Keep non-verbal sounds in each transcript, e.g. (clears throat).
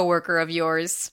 coworker of yours.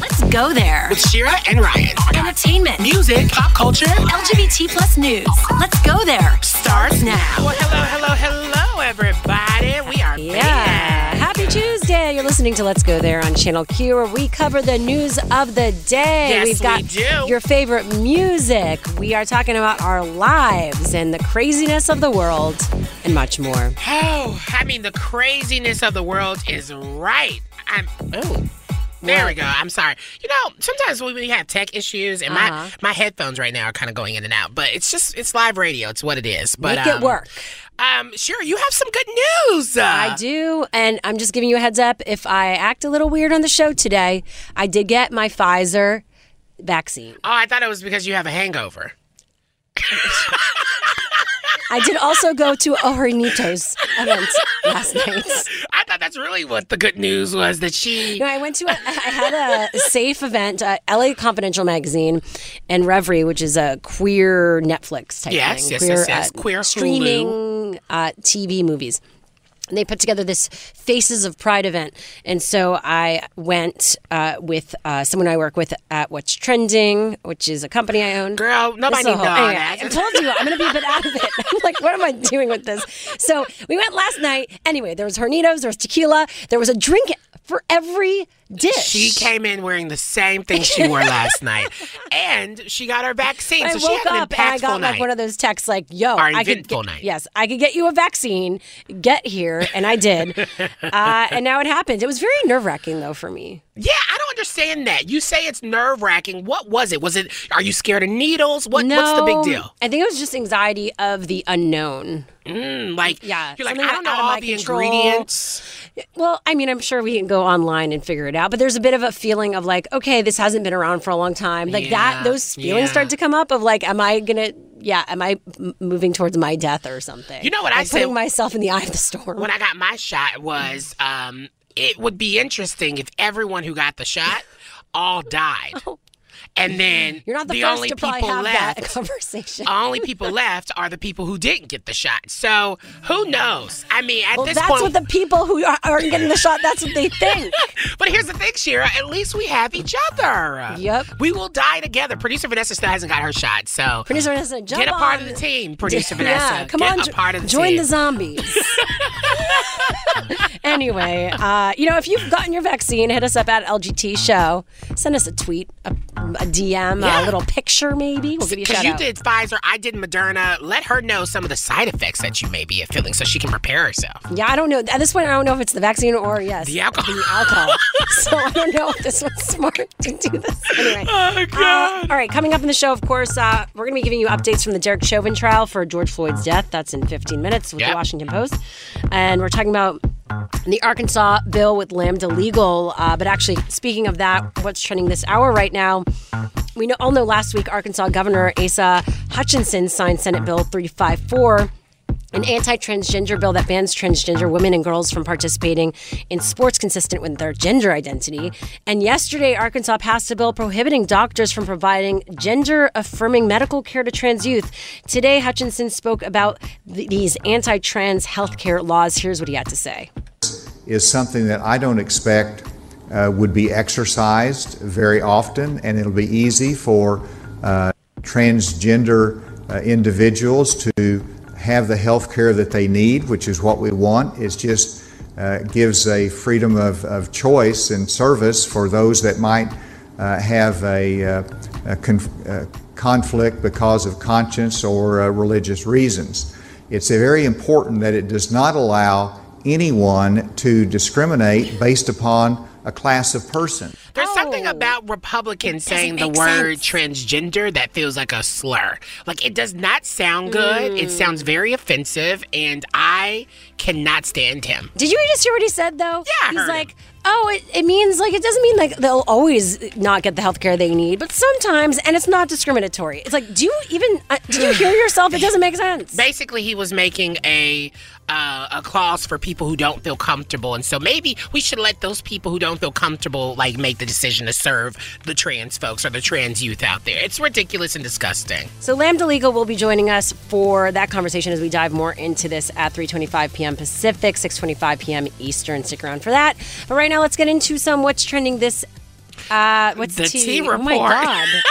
Let's go there. With Shira and Ryan. Entertainment, Music, pop culture. LGBT plus news. Let's go there. Starts now. Well, hello, hello, hello, everybody. We are Yeah. back. Happy Tuesday. You're listening to Let's Go There on Channel Q, where we cover the news of the day. Yes, We've got we do. your favorite music. We are talking about our lives and the craziness of the world and much more. Oh, I mean, the craziness of the world is right. I'm. Oh. There we go. I'm sorry. You know, sometimes we have tech issues, and Uh-huh. my my headphones right now are kind of going in and out, but it's just it's live radio. It's what it is. But Make it um, work. Um, sure, you have some good news. Uh, I do, and I'm just giving you a heads up. If I act a little weird on the show today, I did get my Pfizer vaccine. Oh, I thought it was because you have a hangover. (laughs) (laughs) I did also go to a Hornitos event last night. (laughs) I thought that's really what the good news was that she. No, I went to a, I had a safe event, uh, LA Confidential magazine, and Revry, which is a queer Netflix type Yes, thing. yes, queer, yes, yes. uh, Queer streaming uh, TV movies. And they put together this Faces of Pride event, and so I went uh, with uh, someone I work with at What's Trending, which is a company I own. Girl, nobody This is a need whole- all anyway. I told you I'm going to be a bit out of it. (laughs) (laughs) What am I doing with this? So we went last night. Anyway, there was hornitos, there was tequila, there was a drink for every dish. She came in wearing the same thing she wore last (laughs) night, and she got her vaccine. I so she woke up and I got night. like one of those texts like, "Yo, Our I could get, night. yes, I could get you a vaccine. Get here," and I did, (laughs) uh, and now it happened. It was very nerve wracking though for me. yeah, I don't understand that. You say it's nerve wracking. What was it? Was it? Are you scared of needles? What? no, What's the big deal? I think it was just anxiety of the unknown. Mm, like, Yeah, you're like, I don't know all the control. ingredients. Well, I mean, I'm sure we can go online and figure it out, but there's a bit of a feeling of like, okay, this hasn't been around for a long time. Like that, those feelings yeah. start to come up of like, am I gonna? Yeah, am I m- moving towards my death or something? You know what I Like, said- Putting myself in the eye of the storm. When I got my shot, was um, it would be interesting if everyone who got the shot all died, (laughs) and then. You're not the, the first only to people have left. that (laughs) conversation. only people left are the people who didn't get the shot. So who knows? I mean, at this point. Well, this that's point, what the people who are, aren't getting the shot. That's what they think. (laughs) but here's the thing, Shira. At least we have each other. Yep. We will die together. Producer Vanessa still hasn't got her shot, so Producer Vanessa, jump get a part on. of the team. Producer (laughs) Vanessa, Yeah, come get on, a part of the join team. the zombies. anyway, uh, you know, if you've gotten your vaccine, hit us up at LGT Show. Send us a tweet, a, a DM, Yeah. a little picture, maybe. We'll give you a Because shout you out. did Pfizer, I did Moderna. Let her know some of the side effects that you may be feeling so she can prepare herself. Yeah, I don't know. At this point, I don't know if it's the vaccine or yes, The alcohol. The alcohol. (laughs) so I don't know if this was smart to do this. Anyway. Oh, Uh, all right, coming up in the show, of course, uh, we're going to be giving you updates from the Derek Chauvin trial for George Floyd's death. That's in 15 minutes with Yep. the Washington Post. And we're talking about the Arkansas bill with Lambda Legal. Uh, but actually, speaking of that, what's trending this hour right now? We know, all know last week Arkansas Governor Asa Hutchinson signed Senate Bill 354 an anti transgender bill that bans transgender women and girls from participating in sports consistent with their gender identity. And yesterday, Arkansas passed a bill prohibiting doctors from providing gender affirming medical care to trans youth. Today, Hutchinson spoke about th- these anti trans healthcare laws. Here's what he had to say. is something that I don't expect uh, would be exercised very often, and it'll be easy for uh, transgender uh, individuals to have the health care that they need, which is what we want. It just uh, gives a freedom of, of choice and service for those that might uh, have a, uh, a conf- uh, conflict because of conscience or uh, religious reasons. It's very important that it does not allow anyone to discriminate based upon a class of person. There's oh, something about Republicans saying the word sense. transgender that feels like a slur. Like it does not sound good. Mm. It sounds very offensive, and I cannot stand him. Did you just hear what he said though? Yeah, he's like. Him. Oh, it, it means like it doesn't mean like they'll always not get the health care they need, but sometimes, and it's not discriminatory. It's like, do you even uh, did you hear yourself? It doesn't make sense. Basically, he was making a uh, a clause for people who don't feel comfortable, and so maybe we should let those people who don't feel comfortable like make the decision to serve the trans folks or the trans youth out there. It's ridiculous and disgusting. So Lambda Legal will be joining us for that conversation as we dive more into this at 3:25 p.m. Pacific, 6:25 p.m. Eastern. Stick around for that. But right now, let's get into some what's trending this. Uh, what's the tea? tea report? Oh my god. (laughs)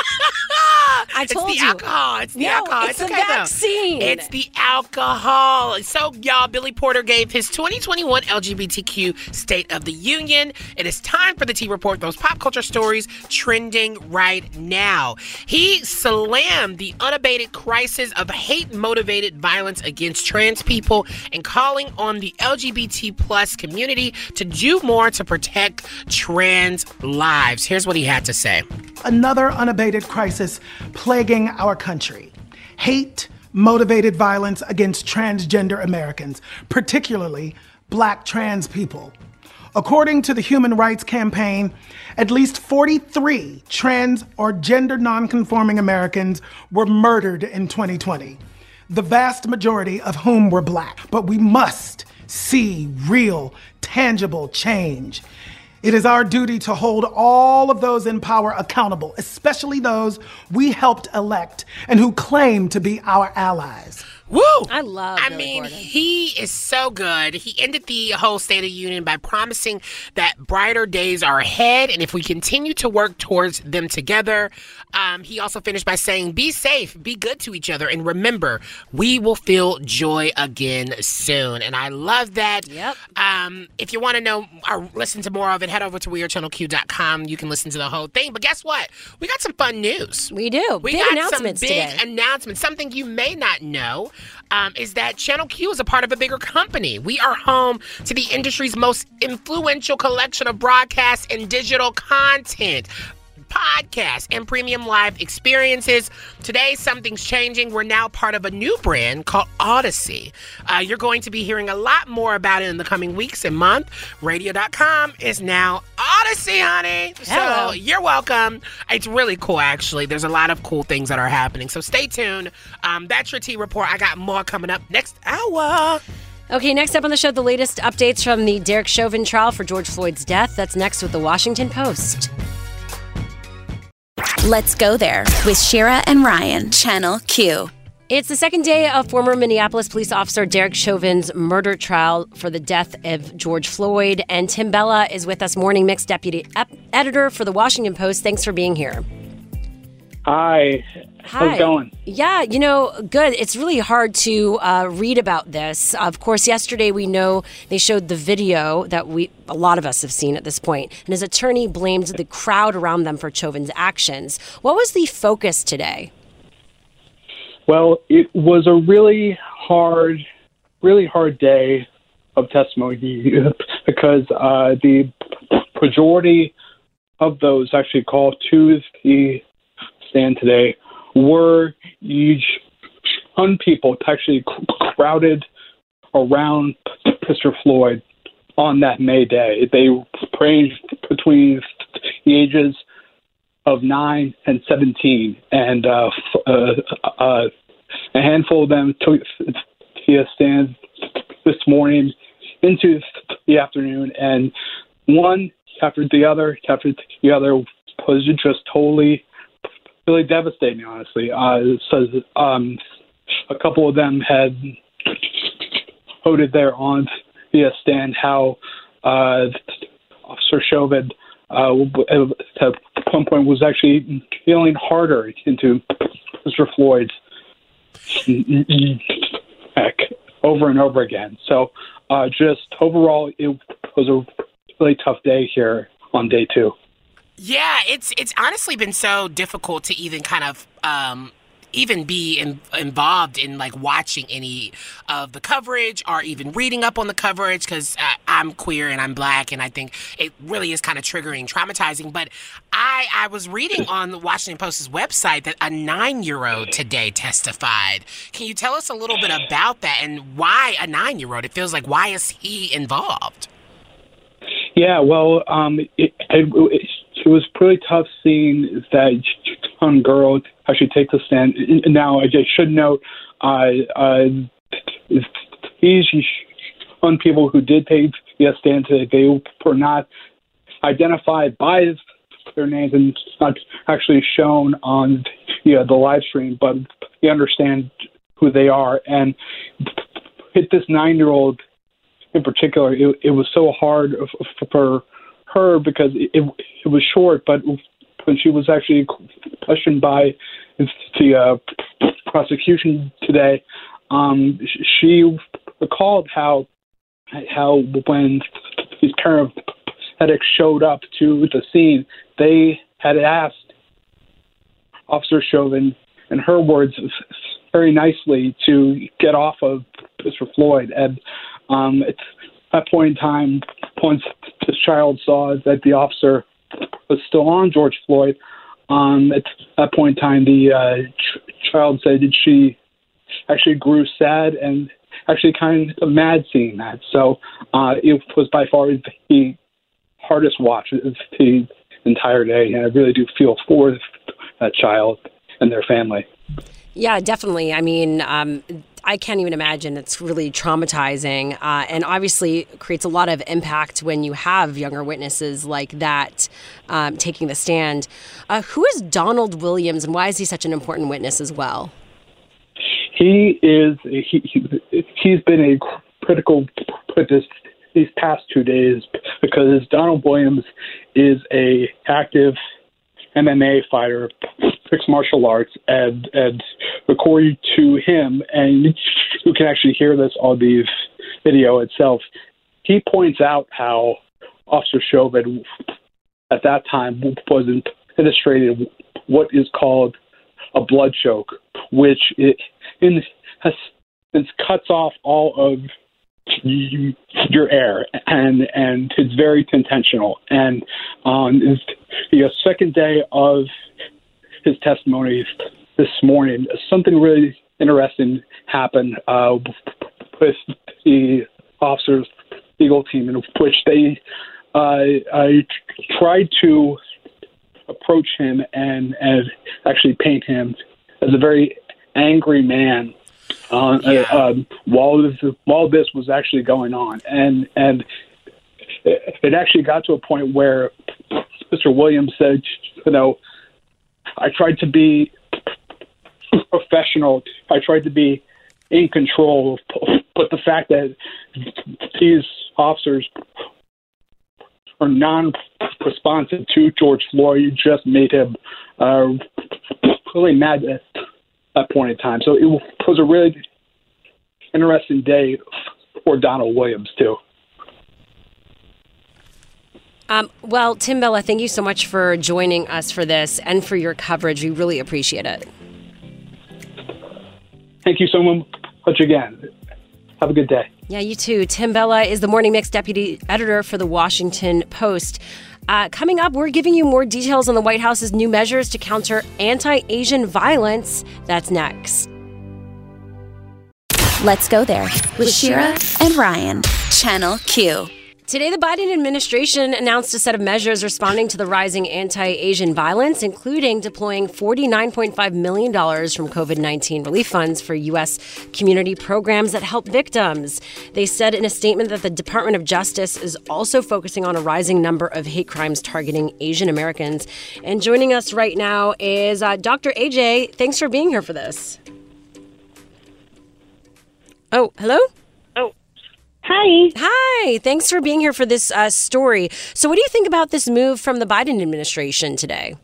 I told it's the you. alcohol. It's the no, alcohol. It's, it's the okay, vaccine. Though. It's the alcohol. So, y'all, Billy Porter gave his 2021 LGBTQ State of the Union. It is time for the Tea Report, those pop culture stories trending right now. He slammed the unabated crisis of hate motivated violence against trans people and calling on the LGBT plus community to do more to protect trans lives. Here's what he had to say. Another unabated crisis plaguing our country hate motivated violence against transgender Americans, particularly black trans people. According to the Human Rights Campaign, at least 43 trans or gender nonconforming Americans were murdered in 2020, the vast majority of whom were black. But we must see real, tangible change. It is our duty to hold all of those in power accountable, especially those we helped elect and who claim to be our allies. Woo! I love. I Billy mean, Gordon. he is so good. He ended the whole State of the Union by promising that brighter days are ahead, and if we continue to work towards them together, um, he also finished by saying, "Be safe, be good to each other, and remember, we will feel joy again soon." And I love that. Yep. Um, if you want to know or listen to more of it, head over to WeAreChannelQ.com. You can listen to the whole thing. But guess what? We got some fun news. We do. We big got announcements some big today. announcements. Something you may not know um, is that Channel Q is a part of a bigger company. We are home to the industry's most influential collection of broadcast and digital content podcasts and premium live experiences. Today, something's changing. We're now part of a new brand called Audacy. Uh, you're going to be hearing a lot more about it in the coming weeks and month. Radio.com is now Audacy, honey. Hello. So you're welcome. It's really cool, actually. There's a lot of cool things that are happening. So stay tuned. Um, that's your T report. I got more coming up next hour. Okay, next up on the show, the latest updates from the Derek Chauvin trial for George Floyd's death. That's next with the Washington Post. Let's go there with Shira and Ryan, Channel Q. It's the second day of former Minneapolis police officer Derek Chauvin's murder trial for the death of George Floyd. And Tim Bella is with us, Morning Mix deputy ep- editor for the Washington Post. Thanks for being here. Hi. Hi. How's it going? Yeah, you know, good. It's really hard to uh, read about this. Of course, yesterday we know they showed the video that we a lot of us have seen at this point, and his attorney blamed the crowd around them for Chauvin's actions. What was the focus today? Well, it was a really hard, really hard day of testimony (laughs) because uh, the majority of those actually called to the stand today were huge ton people actually crowded around Mr. Floyd on that May day. They ranged between the ages of nine and seventeen, and uh, uh, uh, a handful of them took the stand this morning into the afternoon, and one after the other after the other was just totally really devastating, honestly. Uh, so um, a couple of them had quoted there on the stand how uh, Officer Chauvin uh, at one point was actually feeling harder into Mr. Floyd's neck. over and over again. So, uh, just overall, it was a really tough day here on day two. Yeah, it's it's honestly been so difficult to even kind of um, even be in, involved in like watching any of the coverage or even reading up on the coverage because uh, I'm queer and I'm black and I think it really is kind of triggering, traumatizing. But I I was reading (laughs) on the Washington Post's website that a nine year old today testified. Can you tell us a little bit about that and why a nine year old? It feels like why is he involved? Yeah, well, um, it, it, it was pretty tough seeing that young girl actually take the stand. Now, I should note, uh, uh, these young people who did take the stand today, they were not identified by their names and not actually shown on you know, the live stream, but you understand who they are. And hit this nine year old in particular, it, it was so hard for her because it, it was short, but when she was actually questioned by the uh, prosecution today, um, she recalled how how when these paramedics showed up to the scene, they had asked Officer Chauvin, in her words, very nicely to get off of Mr. Floyd. And um, that point in time, once this child saw that the officer was still on George Floyd, um, at that point in time, the uh, ch- child said that she actually grew sad and actually kind of mad seeing that. So uh, it was by far the hardest watch of the entire day, and I really do feel for that child and their family. Yeah, definitely. I mean, um, I can't even imagine. It's really traumatizing, uh, and obviously creates a lot of impact when you have younger witnesses like that um, taking the stand. Uh, who is Donald Williams, and why is he such an important witness as well? He is. He, he he's been a critical witness these past two days because Donald Williams is a active MMA fighter, mixed martial arts, and and according to him, and you can actually hear this on the video itself, he points out how Officer Chauvin at that time was administrated what is called a blood choke, which it, in since cuts off all of your air, and and it's very intentional. And on the second day of his testimony this morning, something really interesting happened uh, with the officers' legal team, in which they uh, I tried to approach him and and actually paint him as a very angry man uh, yeah. uh, while this while this was actually going on, and and it actually got to a point where Mr. Williams said, you know, I tried to be professional. I tried to be in control, but the fact that these officers are non-responsive to George Floyd just made him uh, really mad at that point in time. So it was a really interesting day for Donald Williams too. Um, well, Tim Bella, thank you so much for joining us for this and for your coverage. We really appreciate it. Thank you so much again. Have a good day. Yeah, you too. Tim Bella is the Morning Mix deputy editor for the Washington Post. Uh, coming up, we're giving you more details on the White House's new measures to counter anti Asian violence. That's next. Let's go there with Shira and Ryan. Channel Q. Today, the Biden administration announced a set of measures responding to the rising anti Asian violence, including deploying $49.5 million from COVID 19 relief funds for U.S. community programs that help victims. They said in a statement that the Department of Justice is also focusing on a rising number of hate crimes targeting Asian Americans. And joining us right now is uh, Dr. AJ. Thanks for being here for this. Oh, hello? Hi. Hi. Thanks for being here for this uh, story. So, what do you think about this move from the Biden administration today?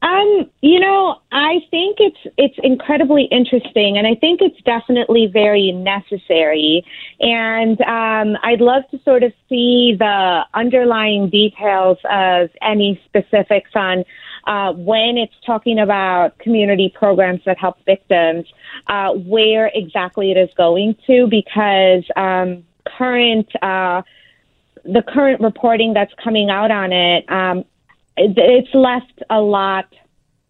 Um, you know, I think it's it's incredibly interesting, and I think it's definitely very necessary. And um, I'd love to sort of see the underlying details of any specifics on uh, when it's talking about community programs that help victims, uh, where exactly it is going to, because um, current uh, the current reporting that's coming out on it um, it, it's left a lot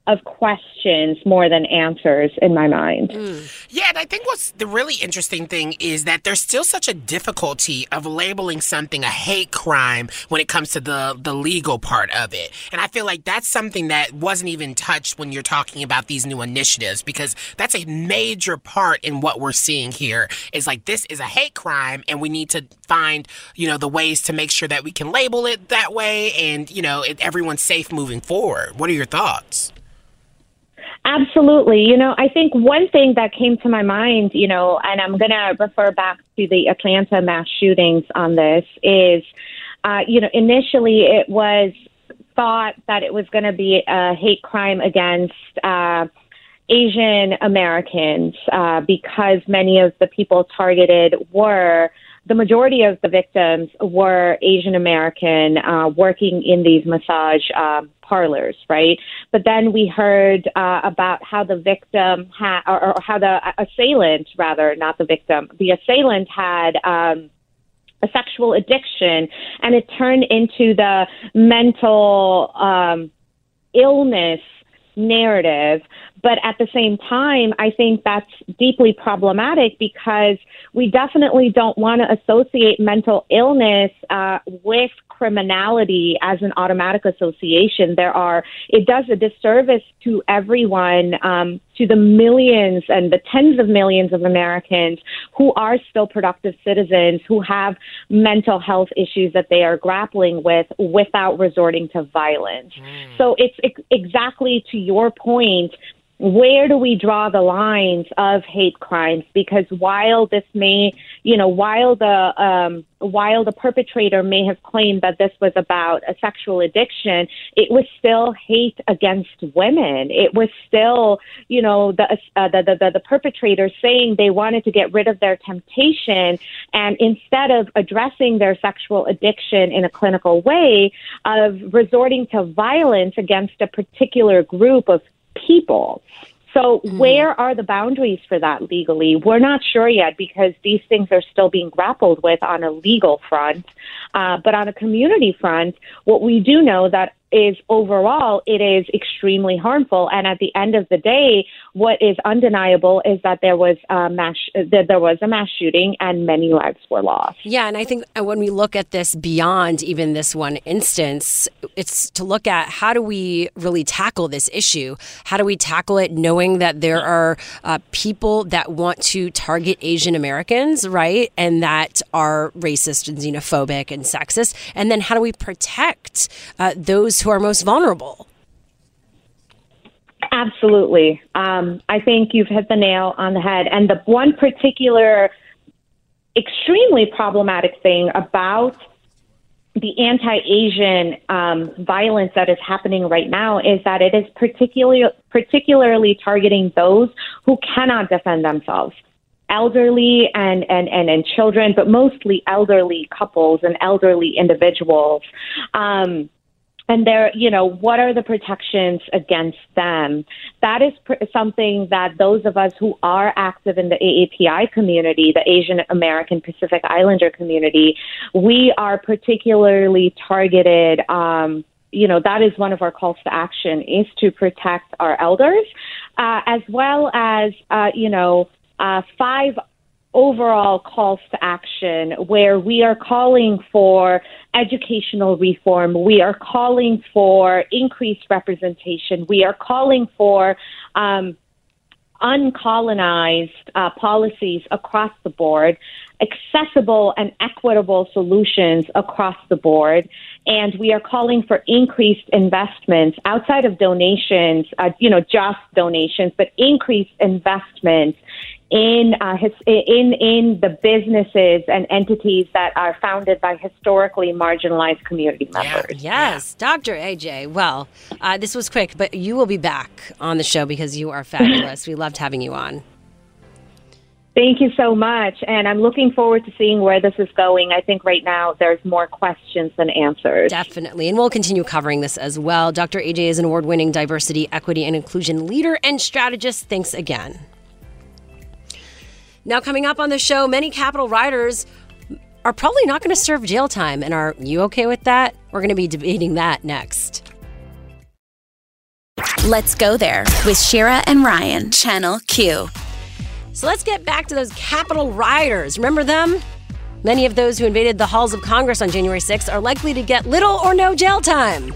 of questions more than answers in my mind. Mm. Yeah, and I think what's the really interesting thing is that there's still such a difficulty of labeling something a hate crime when it comes to the the legal part of it. And I feel like that's something that wasn't even touched when you're talking about these new initiatives because that's a major part in what we're seeing here is like this is a hate crime and we need to find, you know, the ways to make sure that we can label it that way and, you know, it, everyone's safe moving forward. What are your thoughts? Absolutely. You know, I think one thing that came to my mind, you know, and I'm going to refer back to the Atlanta mass shootings on this, is, uh, you know, initially it was thought that it was going to be a hate crime against uh, Asian Americans uh, because many of the people targeted were the majority of the victims were Asian American uh, working in these massage uh, parlors, right? But then we heard uh, about how the victim or, or, how the assailant, rather, not the victim, the assailant had. Um, a sexual addiction, and it turned into the mental um, illness narrative. But at the same time, I think that's deeply problematic because we definitely don't want to associate mental illness uh, with criminality as an automatic association. There are, it does a disservice to everyone, um, to the millions and the tens of millions of Americans who are still productive citizens, who have mental health issues that they are grappling with without resorting to violence. Mm. So it's ex- exactly to your point where do we draw the lines of hate crimes? Because while this may, you know, while the um, while the perpetrator may have claimed that this was about a sexual addiction, it was still hate against women. It was still, you know, the uh, the, the the perpetrator saying they wanted to get rid of their temptation, and instead of addressing their sexual addiction in a clinical way, of resorting to violence against a particular group of people. So, mm-hmm. where are the boundaries for that legally? We're not sure yet because these things are still being grappled with on a legal front. Uh, but on a community front, what we do know that is overall it is extremely harmful. And at the end of the day, what is undeniable is that there was a mass that there was a mass shooting and many lives were lost. Yeah, and I think when we look at this beyond even this one instance, it's to look at how do we really tackle this issue? How do we tackle it knowing that there are uh, people that want to target Asian Americans, right, and that are racist and xenophobic and sexist, and then how do we protect uh, those who are most vulnerable. Absolutely. Um, I think you've hit the nail on the head. And the one particular extremely problematic thing about the anti-Asian um, violence that is happening right now is that it is particularly particularly targeting those who cannot defend themselves, elderly and and and, and children, but mostly elderly couples and elderly individuals. Um, and there, you know, what are the protections against them? That is pr- something that those of us who are active in the AAPI community, the Asian American Pacific Islander community, we are particularly targeted. Um, you know, that is one of our calls to action is to protect our elders, uh, as well as, uh, you know, uh, five overall calls to action where we are calling for educational reform, we are calling for increased representation, we are calling for um, uncolonized uh, policies across the board, accessible and equitable solutions across the board, and we are calling for increased investments outside of donations, uh, you know, just donations, but increased investments in uh, his, in in the businesses and entities that are founded by historically marginalized community members. Yes, Dr. AJ. Well, uh, this was quick, but you will be back on the show because you are fabulous. we loved having you on. Thank you so much. And I'm looking forward to seeing where this is going. I think right now there's more questions than answers. Definitely. And we'll continue covering this as well. Dr. AJ is an award winning diversity, equity, and inclusion leader and strategist. Thanks again. Now, coming up on the show, many Capitol riders are probably not going to serve jail time. And are you okay with that? We're going to be debating that next. Let's go there with Shira and Ryan, Channel Q. So let's get back to those Capitol rioters. Remember them? Many of those who invaded the halls of Congress on January 6th are likely to get little or no jail time.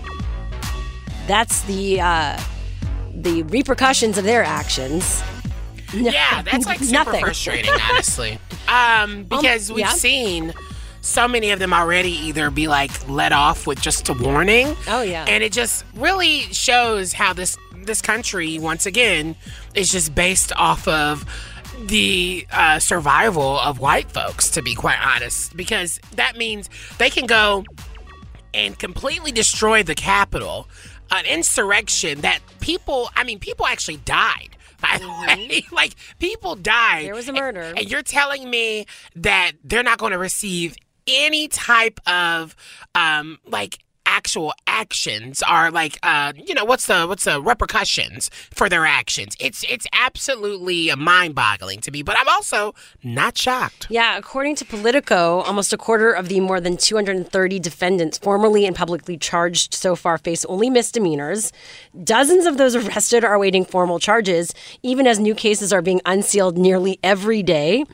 That's the uh, the repercussions of their actions. Yeah, that's like super Nothing. frustrating, (laughs) honestly. Um, because we've yeah. seen so many of them already either be like let off with just a warning. Oh, yeah. And it just really shows how this this country once again is just based off of the uh, survival of white folks, to be quite honest, because that means they can go and completely destroy the Capitol, an insurrection that people, I mean, people actually died. By the way, (laughs) like people died. There was a murder. And, and you're telling me that they're not going to receive any type of, um, like actual actions are like uh you know what's the what's the repercussions for their actions it's it's absolutely mind-boggling to me but i'm also not shocked Yeah, according to Politico, almost a quarter of the more than 230 defendants formally and publicly charged so far face only misdemeanors. Dozens of those (laughs) arrested are awaiting formal charges, even as new cases are being unsealed nearly every day.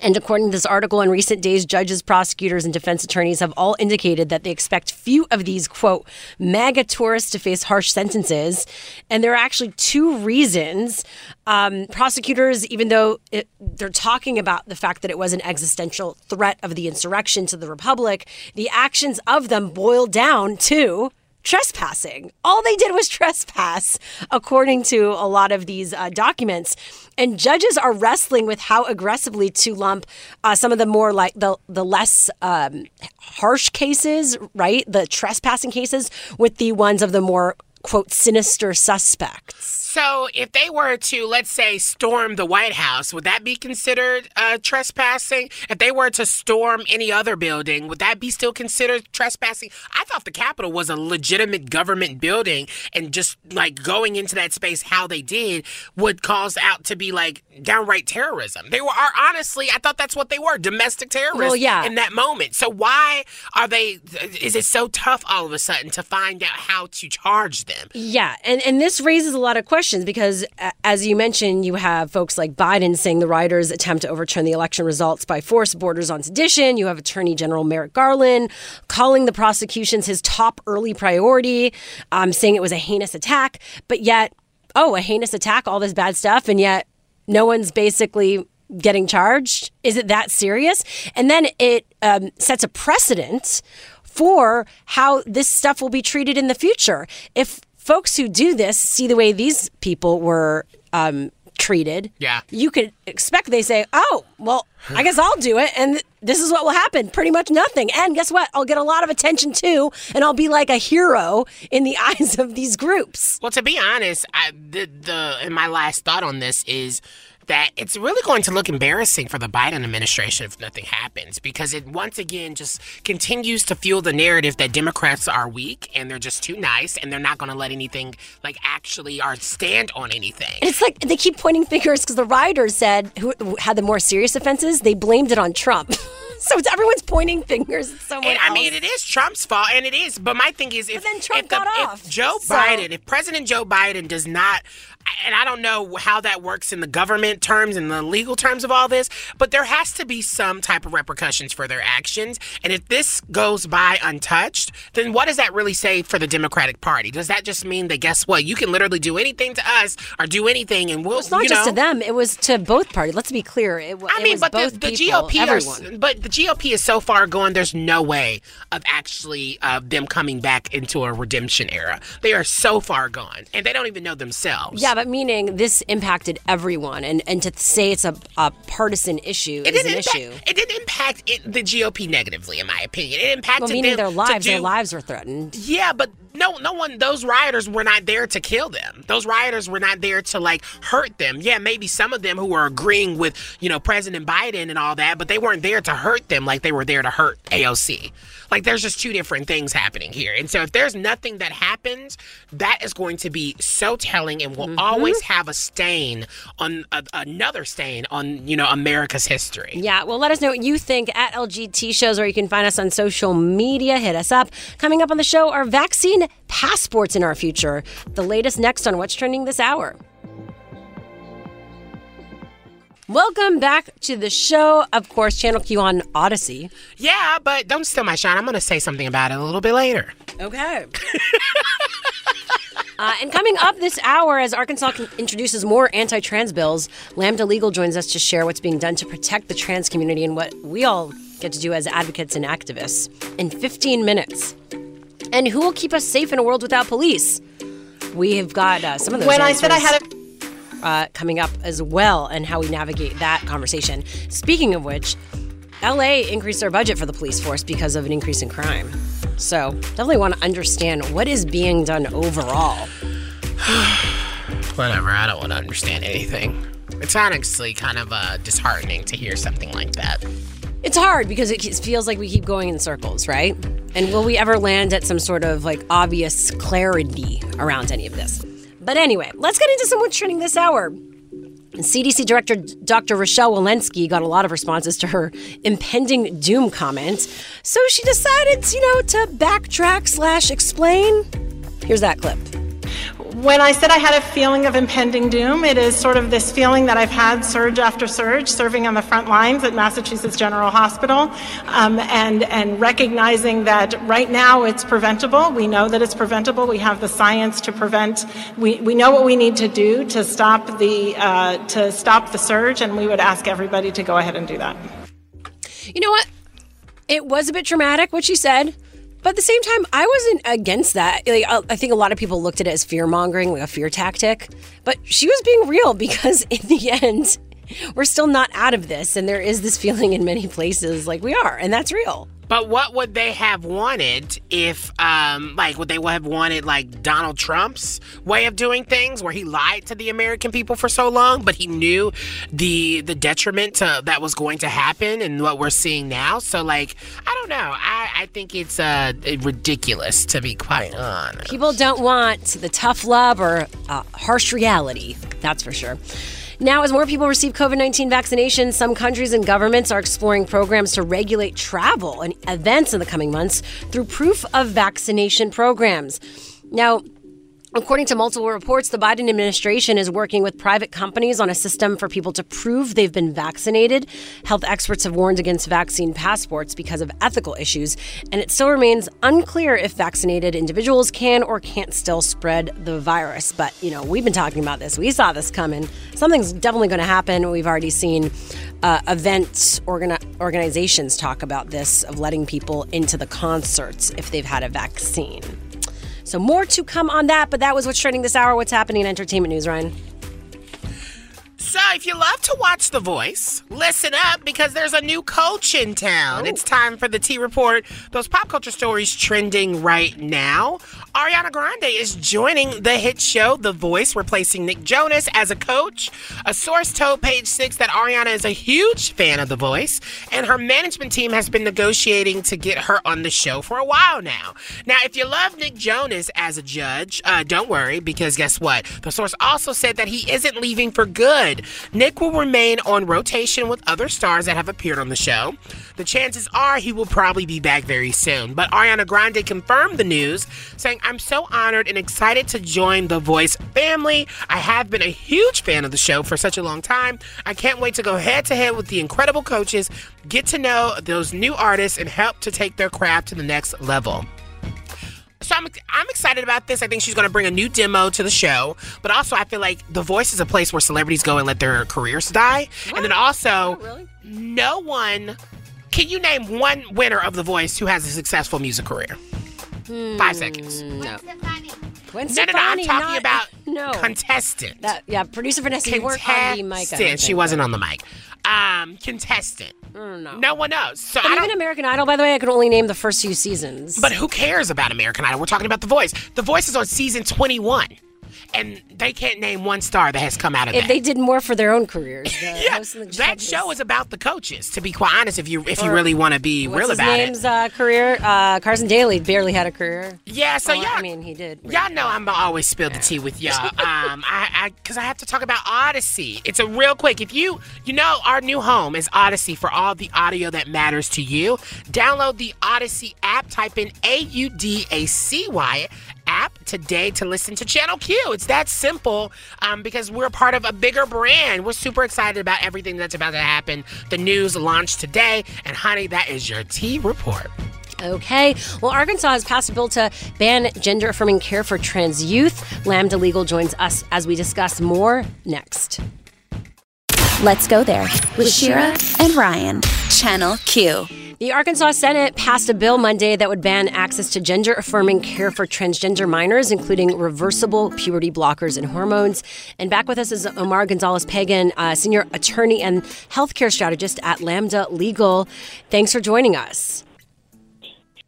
And according to this article, in recent days, judges, prosecutors, and defense attorneys have all indicated that they expect few of these, quote, MAGA tourists to face harsh sentences. And there are actually two reasons. Um, prosecutors, even though it, they're talking about the fact that it was an existential threat of the insurrection to the Republic, the actions of them boil down to trespassing. All they did was (laughs) trespass, according to a lot of these uh, documents. And judges are wrestling with how aggressively to lump uh, some of the more like the the less um, harsh cases, right? The trespassing cases with the ones of the more quote sinister suspects. So, if they were to, let's say, storm the White House, would that be considered uh, trespassing? If they were to storm any other building, would that be still considered trespassing? I thought the Capitol was a legitimate government building, and just like going into that space how they did would cause out to be like downright terrorism. They were are honestly, I thought that's what they were domestic terrorists Well, yeah. in that moment. So, why are they, is it so tough all of a sudden to find out how to charge them? Yeah, and, and this raises a lot of questions because, as you mentioned, you have folks like Biden saying the rioters attempt to overturn the election results by force borders on sedition. You have Attorney General Merrick Garland calling the prosecutions his top early priority, um, saying it was a heinous attack. But yet, oh, a heinous attack, all this bad stuff, and yet no one's basically getting charged. Is it that serious? And then it um, sets a precedent for how this stuff will be treated in the future. If folks who do this see the way these people were um, treated, Yeah. you could expect they say, "Oh, well, I guess I'll do it," and th- this is what will happen: pretty much nothing. And guess what? I'll get a lot of attention too, and I'll be like a hero in the (laughs) eyes of these groups. Well, to be honest, I, the the and my last thought on this is that it's really going to look embarrassing for the Biden administration if nothing happens because it once again just continues to fuel the narrative that Democrats are weak and they're just too nice and they're not going to let anything like actually or stand on anything. And it's like they keep pointing fingers because the rioters said who, who had the more serious offenses, they blamed it on Trump. (laughs) so it's everyone's pointing fingers at someone And I mean, it is Trump's fault, and it is. But my thing is, if, then Trump if, the- got if off, Joe so- Biden, if President Joe Biden does not, and I don't know how that works in the government terms and the legal terms of all this, but there has to be some type of repercussions for their actions. And if this goes by untouched, then what does that really say for the Democratic Party? Does that just mean that guess what? You can literally do anything to us or do anything, and we'll. It's not just know, to them; it was to both parties. Let's be clear. It, I it mean, was but the, both the people, GOP everyone. are, but the GOP is so far gone. There's no way of actually uh, them coming back into a redemption era. They are so far gone, and they don't even know themselves. Yeah, but meaning this impacted everyone, and, and to say it's a, a partisan issue It is an impact, issue. it didn't impact it, the GOP negatively, in my opinion. It impacted Well, meaning their lives, their lives were threatened. Yeah, but no, no one. Those rioters were not there to kill them. Those rioters were not there to like hurt them. Yeah, maybe some of them who were agreeing with you know President Biden and all that, but they weren't there to hurt them like they were there to hurt AOC. Like there's just two different things happening here. And so if there's nothing that happens, that is going to be so telling and will Mm-hmm. always have a stain on another stain on you know America's history. Yeah, well, let us know what you think at LGT shows, or you can find us on social media. Hit us up. Coming up on the show are vaccine passports in our future. The latest next on what's trending this hour. Welcome back to the show. Of course, Channel Q on Audacy. Yeah, but don't steal my shine. I'm going to say something about it a little bit later. Okay. (laughs) Uh, and coming up this hour, as Arkansas introduces more anti trans bills, Lambda Legal joins us to share what's being done to protect the trans community and what we all get to do as advocates and activists in 15 minutes. And who will keep us safe in a world without police? We have got uh, some of those. When I said I had a uh, coming up as well, and how we navigate that conversation. Speaking of which, LA increased their budget for the police force because of an increase in crime. So definitely want to understand what is being done overall. (sighs) Whatever, I don't want to understand anything. It's honestly kind of uh, disheartening to hear something like that. It's hard because it feels like we keep going in circles, right? And will we ever land at some sort of like obvious clarity around any of this? But anyway, let's get into some what's trending this hour. CDC Director Dr. Rochelle Walensky got a lot of responses to her impending doom comment, so she decided, you know, to backtrack slash explain. Here's that clip. When I said I had a feeling of impending doom, it is sort of this feeling that I've had surge after surge, serving on the front lines at Massachusetts General Hospital, um, and and recognizing that right now it's preventable. We know that it's preventable. We have the science to prevent. We, we know what we need to do to stop the uh, to stop the surge, and we would ask everybody to go ahead and do that. You know what? It was a bit dramatic what she said, but at the same time, I wasn't against that. Like, I think a lot of people looked at it as fear mongering, like a fear tactic. But she was being real (laughs) because in the end, we're still not out of this, and there is this feeling in many places like we are, and that's real. But what would they have wanted if, um, like, would they would have wanted like Donald Trump's way of doing things, where he lied to the American people for so long, but he knew the the detriment to, that was going to happen, and what we're seeing now? So, like, I don't know. I, I think it's uh, ridiculous to be quite honest. People don't want the tough love or uh, harsh reality, that's for sure. Now, as more people receive COVID 19 vaccinations, some countries and governments are exploring programs to regulate travel and events in the coming months through proof of vaccination programs. Now, According to multiple reports, the Biden administration is working with private companies on a system for people to prove they've been vaccinated. Health experts have warned against vaccine passports because of ethical issues, and it still remains unclear if vaccinated individuals can or can't still spread the virus. But, you know, we've been talking about this. We saw this coming. Something's definitely going to happen. We've already seen uh, organizations talk about this of letting people into the concerts if they've had a vaccine. So more to come on that, but that was what's trending this hour. What's happening in entertainment news, Ryan? So, if you love to watch The Voice, listen up because there's a new coach in town. It's time for the T Report. Those pop culture stories trending right now. Ariana Grande is joining the hit show The Voice, replacing Nick Jonas as a coach. A source told Page Six that Ariana is a huge fan of The Voice, and her management team has been negotiating to get her on the show for a while now. Now, if you love Nick Jonas as a judge, uh, don't worry because guess what? The source also said that he isn't leaving for good. Said Nick will remain on rotation with other stars that have appeared on the show. The chances are he will probably be back very soon. But Ariana Grande confirmed the news, saying, I'm so honored and excited to join the Voice family. I have been a huge fan of the show for such a long time. I can't wait to go head to head with the incredible coaches, get to know those new artists, and help to take their craft to the next level. So I'm, I'm excited about this. I think she's going to bring a new demo to the show. But also, I feel like The Voice is a place where celebrities go and let their careers die. And then also, oh, no one. Can you name one winner of The Voice who has a successful music career? Hmm. Five seconds. No. Gwen No, no, no. I'm talking not- about (laughs) no. contestant. That, yeah, producer Vanessa, you weren't on the mic. I. She think, wasn't but- on the mic. Um, contestant. No. No one knows. So But I even. American Idol, by the way, I could only name the first few seasons. But who cares about American Idol? We're talking about The Voice. The Voice is on season 21, and they can't name one star that has come out of if that. they did more for their own careers, the (laughs) yeah, the that show is about the coaches. To be quite honest, if you if you really want to be real about name's it, uh, career? Uh, Carson Daly barely had a career. yeah. So Well, y'all, I mean, he did. y'all know I'm always spill the tea with y'all. (laughs) Um, I, I, cause I have to talk about Audacy. It's a real quick. If you, you know, our new home is Audacy for all the audio that matters to you. Download the Audacy app. Type in A U D A C Y app today to listen to Channel Q. It's that simple. Um, because we're part of a bigger brand. We're super excited about everything that's about to happen. The news launched today, and honey, that is your T report. Okay. Well, Arkansas has passed a bill to ban gender affirming care for trans youth. Lambda Legal joins us as we discuss more next. Let's go there with Shira and Ryan. Channel Q. The Arkansas Senate passed a bill Monday that would ban access to gender affirming care for transgender minors, including reversible puberty blockers and hormones. And back with us is Omar Gonzalez Pagan, uh, senior attorney and healthcare strategist at Lambda Legal. Thanks for joining us.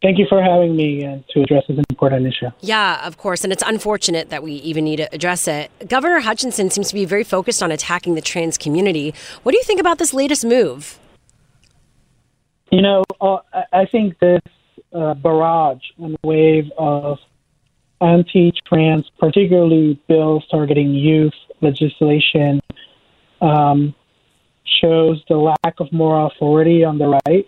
Thank you for having me and to address this important issue. Yeah, of course. And it's unfortunate that we even need to address it. Governor Hutchinson seems to be very focused on attacking the trans community. What do you think about this latest move? You know, uh, I- think this uh, barrage and wave of anti-trans, particularly bills targeting youth legislation, um, shows the lack of moral authority on the right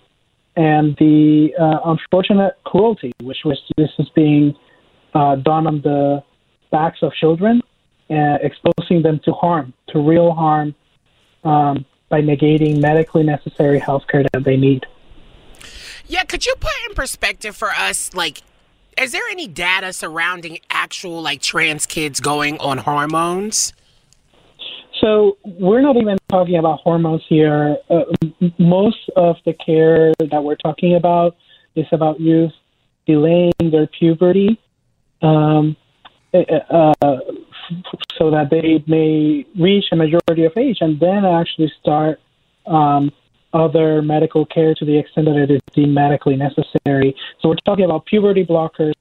and the uh, unfortunate cruelty, which was this is being uh, done on the backs of children, uh, exposing them to harm, to real harm, um, by negating medically necessary health care that they need. Yeah, could you put in perspective for us, like, is there any data surrounding actual, like, trans kids going on hormones? So we're not even talking about hormones here. Uh, most of the care that we're talking about is about youth delaying their puberty, um, uh, uh, so that they may reach a majority of age and then actually start um, other medical care to the extent that it is deemed medically necessary. So we're talking about puberty blockers.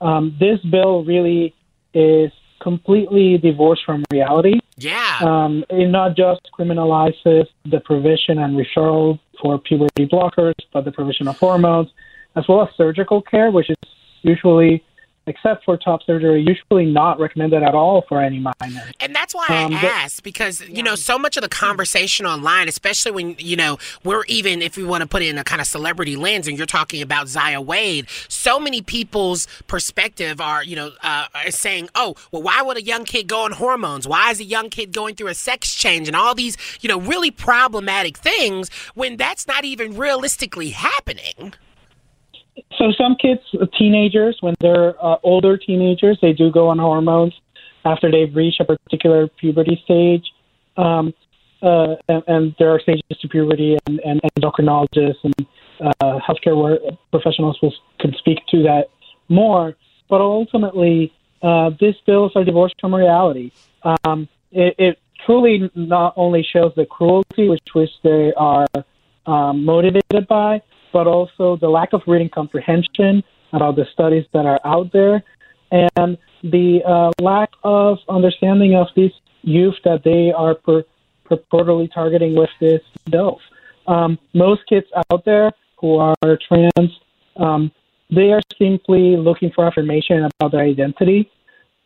Um, this bill really is completely divorced from reality. Yeah. Um, it not just criminalizes the provision and referral for puberty blockers, but the provision of hormones, as well as surgical care, which is usually, except for top surgery, usually not recommended at all for any minor. And that's why Um, I asked because you know so much of the conversation online, especially when you know we're even if we want to put it in a kind of celebrity lens, and you're talking about Zaya Wade, so many people's perspective are you know uh, are saying, oh, well, why would a young kid go on hormones? Why is a young kid going through a sex change and all these you know really problematic things when that's not even realistically happening? So some kids, teenagers, when they're uh, older teenagers, they do go on hormones after they've reached a particular puberty stage. Um, uh, and, and there are stages to puberty, and, and endocrinologists and uh, healthcare professionals will can speak to that more. But ultimately, uh, these bills are divorced from reality. Um, it, it truly not only shows the cruelty which which they are um, motivated by, but also the lack of reading comprehension about the studies that are out there, and the uh, lack of understanding of these youth that they are per- purportedly targeting with this bills. Um, most kids out there who are trans, um, they are simply looking for affirmation about their identity.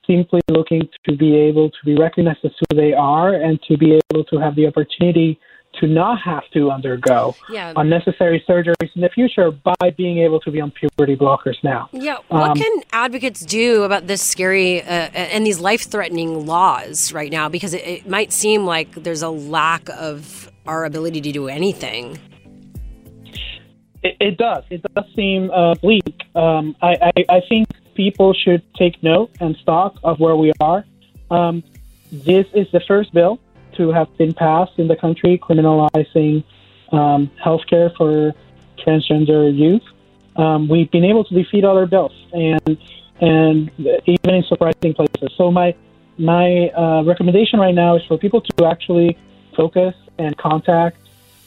simply looking to be able to be recognized as who they are and to be able to have the opportunity to not have to undergo Yeah. unnecessary surgeries in the future by being able to be on puberty blockers now. Yeah, what Um, can advocates do about this scary uh, and these life-threatening laws right now? Because it, it might seem like there's a lack of our ability to do anything. It, it does. It does seem uh, bleak. Um, I, I, I think people should take note and stock of where we are. Um, this is the first bill to have been passed in the country criminalizing um, healthcare for transgender youth. Um, we've been able to defeat other bills, and and even in surprising places. So my my uh, recommendation right now is for people to actually focus and contact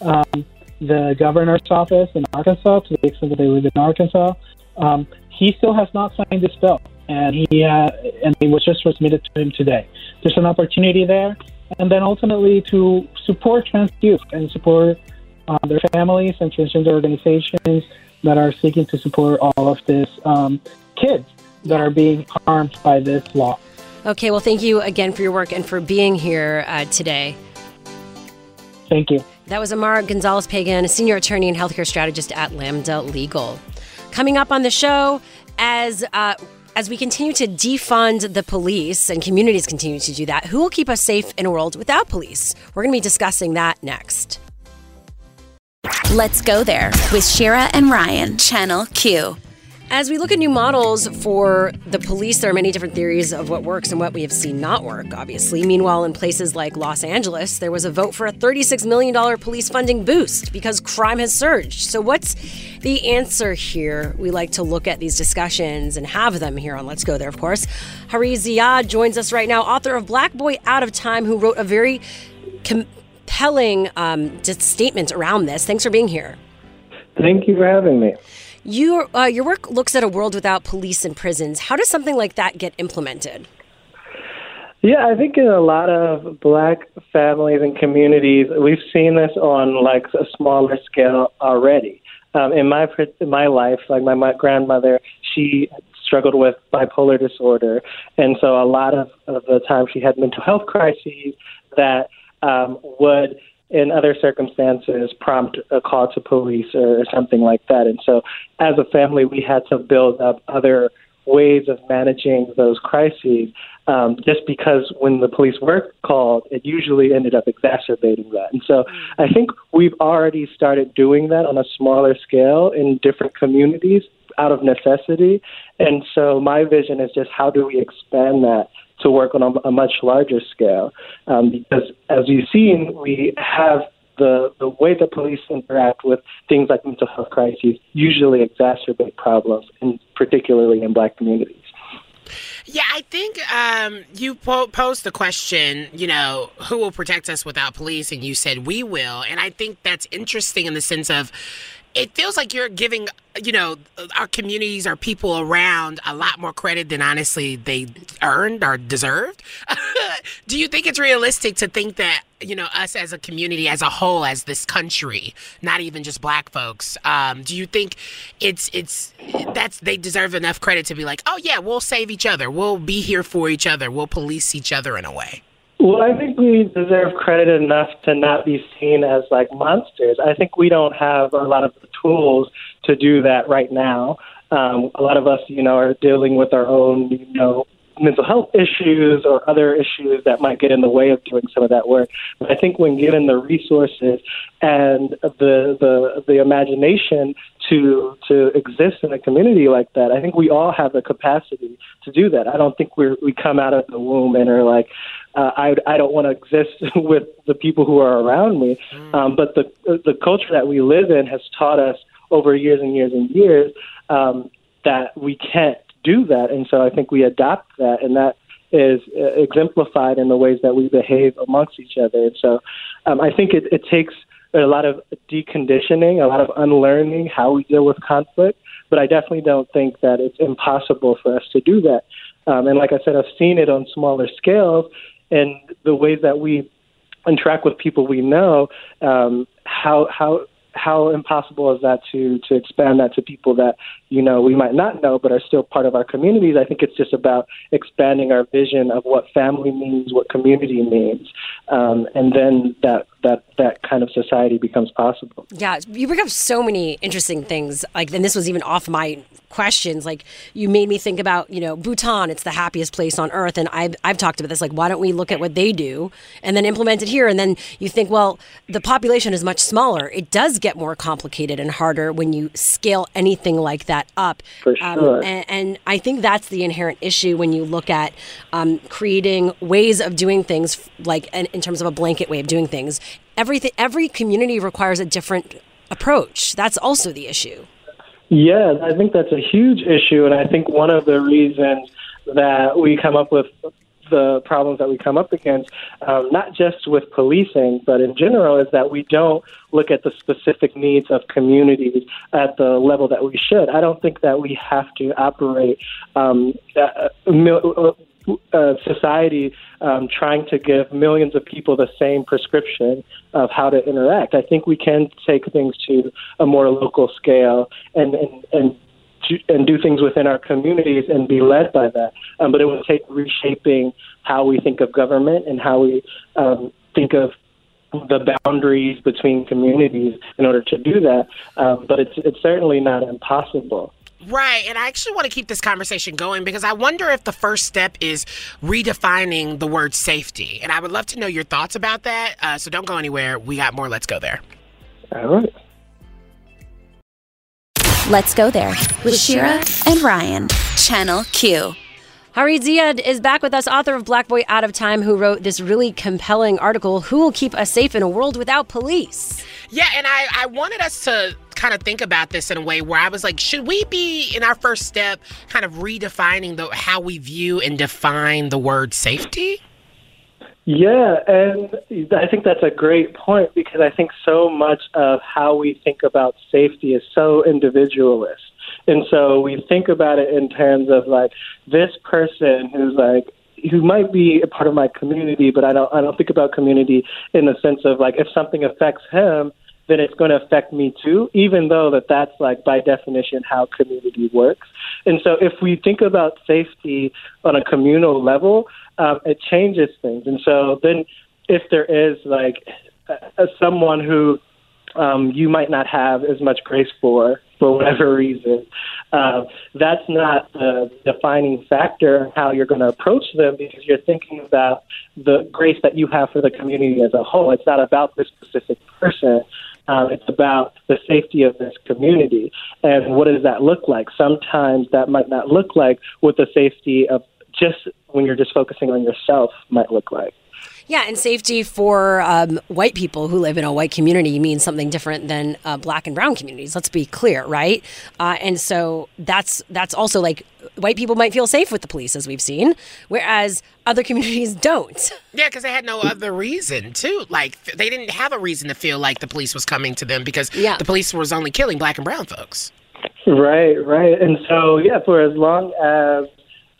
um, the governor's office in Arkansas to the extent that they live in Arkansas. Um, he still has not signed this bill, and he uh, and it was just transmitted to him today. There's an opportunity there, and then ultimately to support trans youth and support uh, their families and transgender organizations that are seeking to support all of these um, kids that are being harmed by this law. Okay, well, thank you again for your work and for being here uh, today. Thank you. That was Omar Gonzalez Pagan, a senior attorney and healthcare strategist at Lambda Legal. Coming up on the show, as uh, as we continue to defund the police and communities continue to do that, who will keep us safe in a world without police? We're going to be discussing that next. Let's go there with Shira and Ryan, Channel Q. As we look at new models for the police, there are many different theories of what works and what we have seen not work, obviously. Meanwhile, in places like Los Angeles, there was a vote for a $36 million police funding boost because crime has surged. So, what's the answer here? We like to look at these discussions and have them here on Let's Go There, of course. Hari Ziyad joins us right now, author of Black Boy Out of Time, who wrote a very compelling um, statement around this. Thanks for being here. Thank you for having me. Your uh, your work looks at a world without police and prisons. How does something like that get implemented? Yeah, I think in a lot of black families and communities, we've seen this on like a smaller scale already. Um, in my in my life, like my, my grandmother, she struggled with bipolar disorder, and so a lot of, of the time she had mental health crises that um, would in other circumstances prompt a call to police or something like that. And so as a family, we had to build up other ways of managing those crises um, just because when the police were called, it usually ended up exacerbating that. And so I think we've already started doing that on a smaller scale in different communities out of necessity. And so my vision is just how do we expand that to work on a, a much larger scale? Um, because as you've seen, we have the the way the police interact with things like mental health crises usually exacerbate problems, and particularly in black communities. Yeah, I think um, you po- posed the question, you know, who will protect us without police? And you said we will. And I think that's interesting in the sense of it feels like you're giving, you know, our communities, our people around a lot more credit than honestly they earned or deserved. (laughs) Do you think it's realistic to think that, you know, us as a community, as a whole, as this country, not even just black folks, um, do you think it's, it's, that's, they deserve enough credit to be like, oh yeah, we'll save each other. We'll be here for each other. We'll police each other in a way. Well, I think we deserve credit enough to not be seen as like monsters. I think we don't have a lot of the tools to do that right now. Um, a lot of us, you know, are dealing with our own, you know, mental health issues or other issues that might get in the way of doing some of that work. But I think when given the resources and the the the imagination to to exist in a community like that, I think we all have the capacity to do that. I don't think we we come out of the womb and are like, uh, I I don't want to exist (laughs) with the people who are around me. Um, but the the culture that we live in has taught us over years and years and years um, that we can't do that, and so I think we adopt that, and that is uh, exemplified in the ways that we behave amongst each other. And so um, I think it, it takes a lot of deconditioning, a lot of unlearning how we deal with conflict. But I definitely don't think that it's impossible for us to do that. Um, and like I said, I've seen it on smaller scales and the ways that we interact with people we know, um, how how how impossible is that to to expand that to people that you know we might not know but are still part of our communities? I think it's just about expanding our vision of what family means, what community means, um, and then that that that kind of society becomes possible. Yeah, you bring up so many interesting things. Like, and this was even off my questions. Like, you made me think about, you know, Bhutan. It's the happiest place on earth, and I've I've talked about this. Like, why don't we look at what they do and then implement it here? And then you think, well, the population is much smaller. It does get more complicated and harder when you scale anything like that up. For sure. Um, and, and I think that's the inherent issue when you look at um, creating ways of doing things, like in, in terms of a blanket way of doing things. Everything, every community requires a different approach. That's also the issue. Yeah, I think that's a huge issue, and I think one of the reasons that we come up with the problems that we come up against, um, not just with policing, but in general, is that we don't look at the specific needs of communities at the level that we should. I don't think that we have to operate um, uh, mil- uh, society um, trying to give millions of people the same prescription of how to interact. I think we can take things to a more local scale and and and and do things within our communities and be led by that. Um, but it would take reshaping how we think of government and how we um, think of the boundaries between communities in order to do that. Um, but it's it's certainly not impossible. Right. And I actually want to keep this conversation going because I wonder if the first step is redefining the word safety. And I would love to know your thoughts about that. Uh, so don't go anywhere. We got more. Let's go there. All right. Let's go there with Shira and Ryan. Channel Q. Hari Ziyad is back with us, author of Black Boy Out of Time, who wrote this really compelling article, Who Will Keep Us Safe in a World Without Police? Yeah, and I, I wanted us to kind of think about this in a way where I was like, should we be in our first step kind of redefining the how we view and define the word safety? Yeah, and I think that's a great point because I think so much of how we think about safety is so individualist. And so we think about it in terms of like this person who's like who might be a part of my community, but I don't I don't think about community in the sense of like if something affects him, then it's going to affect me too, even though that that's like by definition how community works. And so if we think about safety on a communal level, um, it changes things. And so then if there is like uh, someone who um, you might not have as much grace for, for whatever reason, uh, that's not the defining factor how you're going to approach them because you're thinking about the grace that you have for the community as a whole. It's not about this specific person. Um, it's about the safety of this community. And what does that look like? Sometimes that might not look like what the safety of just when you're just focusing on yourself might look like. Yeah, and safety for um, white people who live in a white community means something different than uh, black and brown communities. Let's be clear, right? Uh, and so that's that's also like white people might feel safe with the police, as we've seen, whereas other communities (laughs) don't. Yeah, because they had no other reason to. Like they didn't have a reason to feel like the police was coming to them because Yeah. the police was only killing black and brown folks. Right, right. And so, yeah, for as long as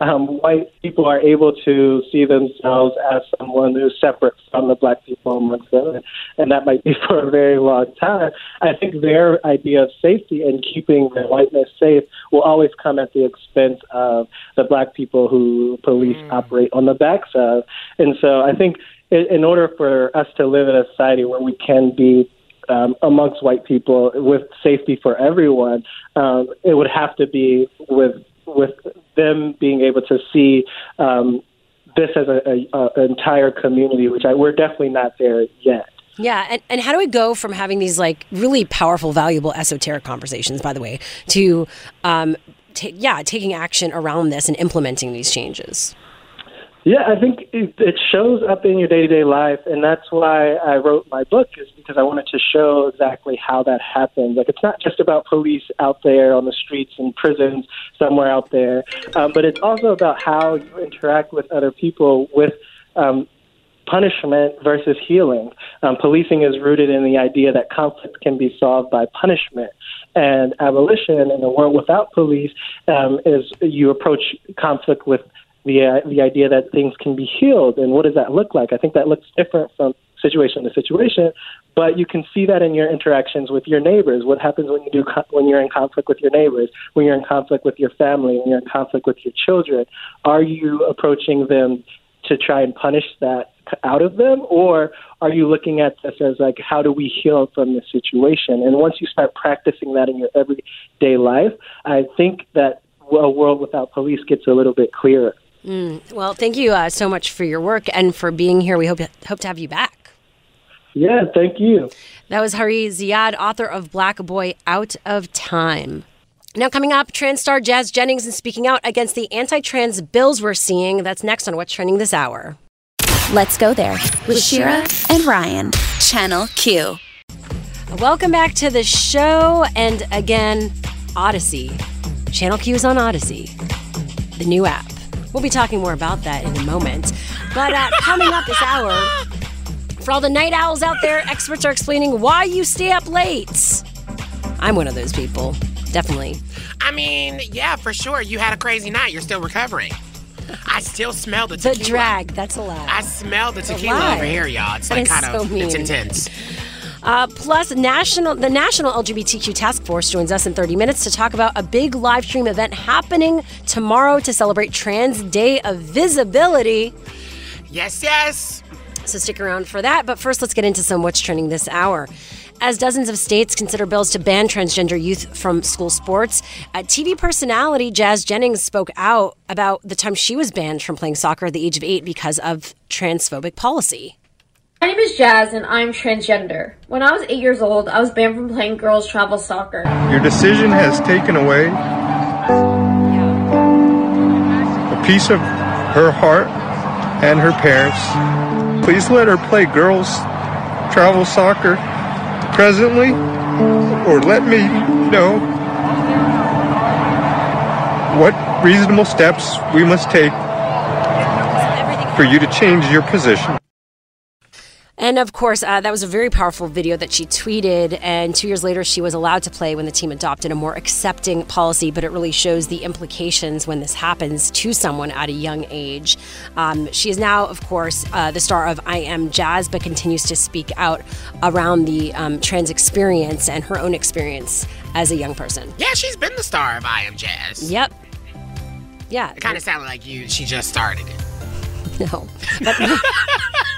um, white people are able to see themselves as someone who's separate from the black people amongst them, and that might be (laughs) for a very long time, I think their idea of safety and keeping their whiteness safe will always come at the expense of the black people who police operate on the backs of. And so I think in, in order for us to live in a society where we can be um, amongst white people with safety for everyone, um, it would have to be with with them being able to see um, this as an entire community, which I, we're definitely not there yet. Yeah, and, and how do we go from having these like really powerful, valuable, esoteric conversations, by the way, to um, ta- yeah, taking action around this and implementing these changes? Yeah, I think it, it shows up in your day to day life, and that's why I wrote my book, is because I wanted to show exactly how that happens. Like, it's not just about police out there on the streets and prisons somewhere out there, um, but it's also about how you interact with other people with um, punishment versus healing. Um, policing is rooted in the idea that conflict can be solved by punishment. And abolition in a world without police um, is you approach conflict with the uh, the idea that things can be healed. And what does that look like? I think that looks different from situation to situation. But you can see that in your interactions with your neighbors. What happens when you do co- when you're in conflict with your neighbors, when you're in conflict with your family, when you're in conflict with your children? Are you approaching them to try and punish that out of them, or are you looking at this as like how do we heal from this situation? And once you start practicing that in your everyday life, I think that a world without police gets a little bit clearer. Mm, well, thank you uh, so much for your work and for being here. We hope hope to have you back. Yeah, thank you. That was Hari Ziyad, author of Black Boy Out of Time. Now, coming up, trans star Jazz Jennings is speaking out against the anti trans bills we're seeing. That's next on What's Trending This Hour. Let's go there with Shira and Ryan, Channel Q. Welcome back to the show. And again, Audacy. Channel Q is on Audacy, the new app. We'll be talking more about that in a moment. But uh, coming up this hour, for all the night owls out there, experts are explaining why you stay up late. I'm one of those people, definitely. I mean, yeah, for sure. You had a crazy night. You're still recovering. I still smell the tequila. The drag, that's a lie. I smell the tequila over here, y'all. It's That like kind of so it's intense. Uh, plus, national the National LGBTQ Task Force joins us in 30 minutes to talk about a big live stream event happening tomorrow to celebrate Trans Day of Visibility. Yes, yes. So stick around for that. But first, let's get into some what's trending this hour. As dozens of states consider bills to ban transgender youth from school sports, uh, TV personality Jazz Jennings spoke out about the time she was banned from playing soccer at the age of eight because of transphobic policy. My name is Jazz and I'm transgender. When I was eight years old, I was banned from playing girls travel soccer. Your decision has taken away a piece of her heart and her parents. Please let her play girls travel soccer presently, or let me know what reasonable steps we must take for you to change your position. And of course, uh, that was a very powerful video that she tweeted. And two years later, she was allowed to play when the team adopted a more accepting policy. But it really shows the implications when this happens to someone at a young age. Um, she is now, of course, uh, the star of I Am Jazz, but continues to speak out around the um, trans experience and her own experience as a young person. Yeah, she's been the star of I Am Jazz. Yep. Yeah. It kind of sounded like you. She just started it. (laughs) No. But- (laughs)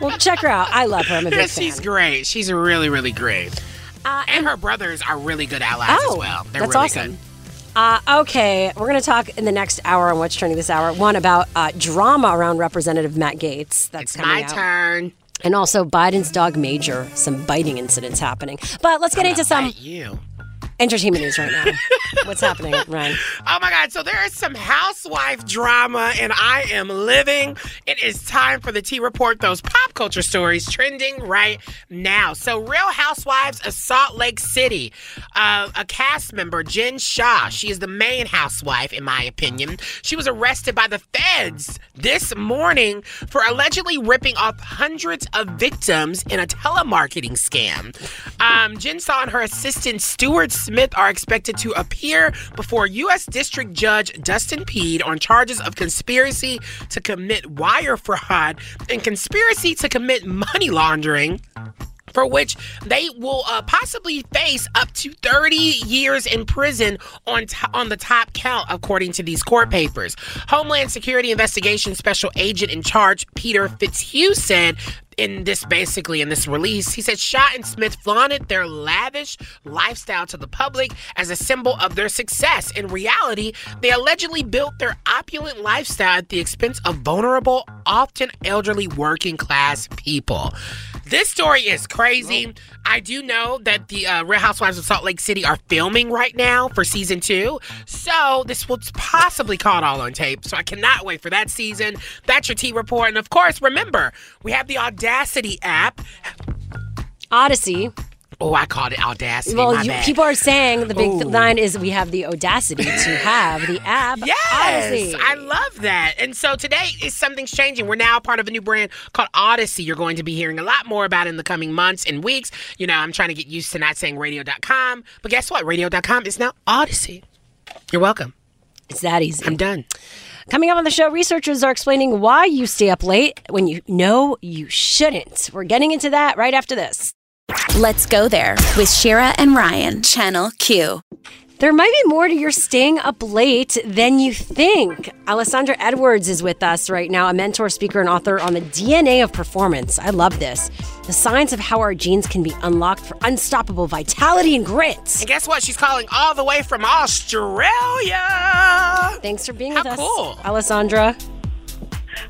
well, check her out. I love her. I'm a big (laughs) Yeah, fan. she's great. She's really, really great. and her brothers are really good allies Uh, Oh, as well. They're that's really awesome. good. Uh, okay, we're going to talk in the next hour on what's trending this hour. One about uh, drama around Representative Matt Gaetz. That's It's coming my out. turn. And also Biden's dog Major. Some biting incidents happening. But let's get into some You. Entertainment news right now. what's happening, Ryan? (laughs) Oh my God. So there is some housewife drama, and I am living. It is time for the T Report, those pop culture stories trending right now. So, Real Housewives of Salt Lake City, uh, a cast member, Jen Shah, she is the main housewife, in my opinion. She was arrested by the feds this morning for allegedly ripping off hundreds of victims in a telemarketing scam. Um, Jen Shah and her assistant, Stuart Smith, are expected to appear before U.S. District Judge Dustin Pead on charges of conspiracy to commit wire fraud and conspiracy to commit money laundering for which they will uh, possibly face up to 30 years in prison on to- on the top count, according to these court papers. Homeland Security Investigation Special Agent in charge Peter Fitzhugh said. In this, basically, in this release, he said Shah and Smith flaunted their lavish lifestyle to the public as a symbol of their success. In reality, they allegedly built their opulent lifestyle at the expense of vulnerable, often elderly working class people. This story is crazy. I do know that the uh, Real Housewives of Salt Lake City are filming right now for season two. So this was possibly caught all on tape. So I cannot wait for that season. That's your T report. And of course, remember, we have the Audacity app. Audacy. Oh, I called it Audacity. Well, you, people are saying the big Ooh. line is we have the audacity to have the app Yes, Audacy. I love that. And so today is something's changing. We're now part of a new brand called Audacy. You're going to be hearing a lot more about in the coming months and weeks. You know, I'm trying to get used to not saying radio.com, but guess what? Radio.com is now Audacy. You're welcome. It's that easy. I'm done. Coming up on the show, researchers are explaining why you stay up late when you know you shouldn't. We're getting into that right after this. Let's go there with Shira and Ryan, Channel Q. There might be more to your staying up late than you think. Alessandra Edwards is with us right now, a mentor, speaker, and author on the DNA of performance. I love this. The science of how our genes can be unlocked for unstoppable vitality and grit. And guess what? She's calling all the way from Australia. Thanks for being How with us, cool. Alessandra.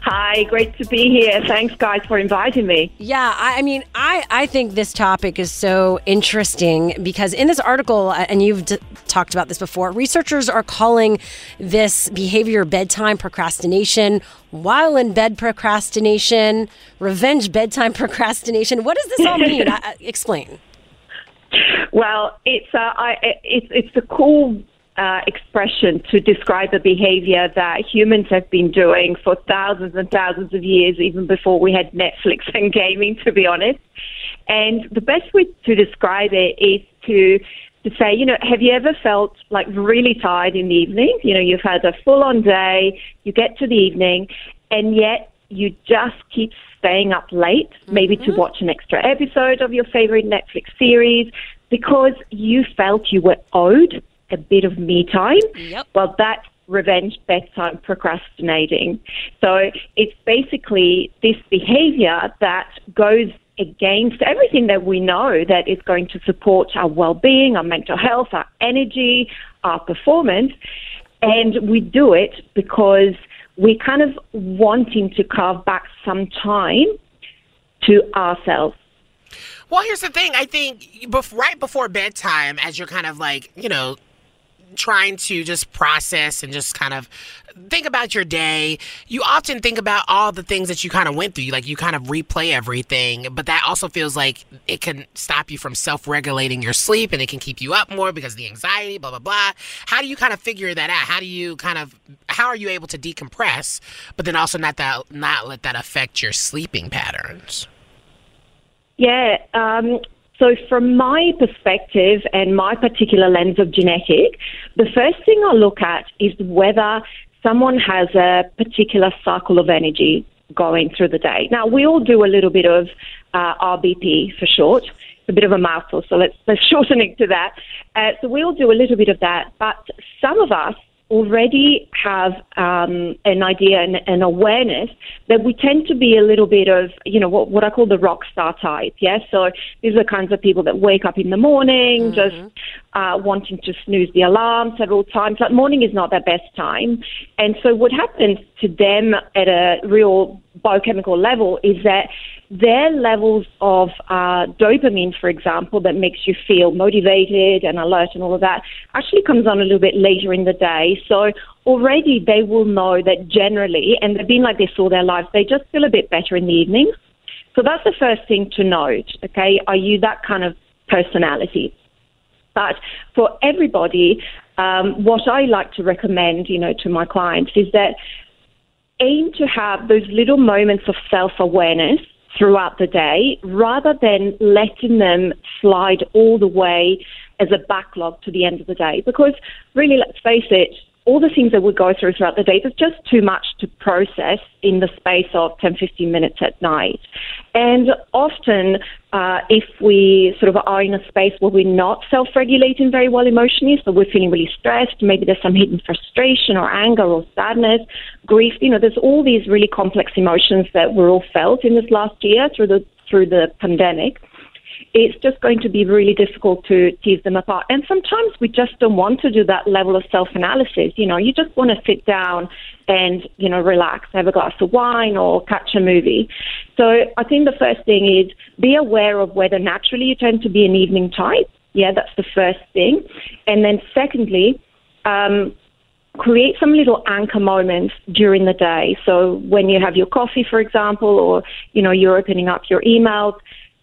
Hi, great to be here. Thanks, guys, for inviting me. Yeah, I, I mean, I, I think this topic is so interesting because in this article, uh, and you've d- talked about this before, researchers are calling this behavior bedtime procrastination, while in bed procrastination, revenge bedtime (laughs) procrastination. What does this all mean? (laughs) I, I- explain. Well, it's uh, I, it's it's a cool uh, expression to describe a behavior that humans have been doing for thousands and thousands of years, even before we had Netflix (laughs) and gaming, to be honest. And the best way to describe it is to to say, you know, have you ever felt like really tired in the evening? You know, you've had a full on day, you get to the evening, and yet you just keep staying up late, maybe to watch an extra episode of your favorite Netflix series, because you felt you were owed a bit of me time. Yep. Well, that's revenge bedtime procrastinating. So it's basically this behavior that goes against everything that we know that is going to support our well-being, our mental health, our energy, our performance, and we do it because we're kind of wanting to carve back some time to ourselves. Well, here's the thing. I think bef- right before bedtime, as you're kind of like, you know, trying to just process and just kind of think about your day, you often think about all the things that you kind of went through. Like you kind of replay everything, but that also feels like it can stop you from self regulating your sleep and it can keep you up more because of the anxiety, blah, blah, blah. How do you kind of figure that out? How do you kind of, how are you able to decompress, but then also not that, not let that affect your sleeping patterns? Yeah. Um, so, from my perspective and my particular lens of genetic, the first thing I look at is whether someone has a particular cycle of energy going through the day. Now, we all do a little bit of uh, RBP for short. It's a bit of a mouthful, so let's, let's (laughs) shorten it to that. Uh, so, we all do a little bit of that, but some of us already have um, an idea and an awareness that we tend to be a little bit of, you know, what, what I call the rock star type. Yeah. So these are the kinds of people that wake up in the morning just uh, wanting to snooze the alarm several times. Like morning is not their best time. And so what happens to them at a real biochemical level is that their levels of uh, dopamine, for example, that makes you feel motivated and alert and all of that, actually comes on a little bit later in the day. So already they will know that generally, and they've been like this all their lives, they just feel a bit better in the evenings. So that's the first thing to note. Okay, are you that kind of personality? But for everybody, um, what I like to recommend, you know, to my clients is that aim to have those little moments of self-awareness throughout the day rather than letting them slide all the way as a backlog to the end of the day. Because really, let's face it, all the things that we go through throughout the day, there's just too much to process in the space of 10, 15 minutes at night. And often, uh, if we sort of are in a space where we're not self regulating very well emotionally, so we're feeling really stressed, maybe there's some hidden frustration or anger or sadness, grief, you know, there's all these really complex emotions that we're all felt in this last year through the through the pandemic it's just going to be really difficult to tease them apart. And sometimes we just don't want to do that level of self analysis. You know, you just want to sit down and, you know, relax, have a glass of wine or catch a movie. So I think the first thing is be aware of whether naturally you tend to be an evening type. Yeah, that's the first thing. And then secondly, um, create some little anchor moments during the day. So when you have your coffee, for example, or, you know, you're opening up your emails,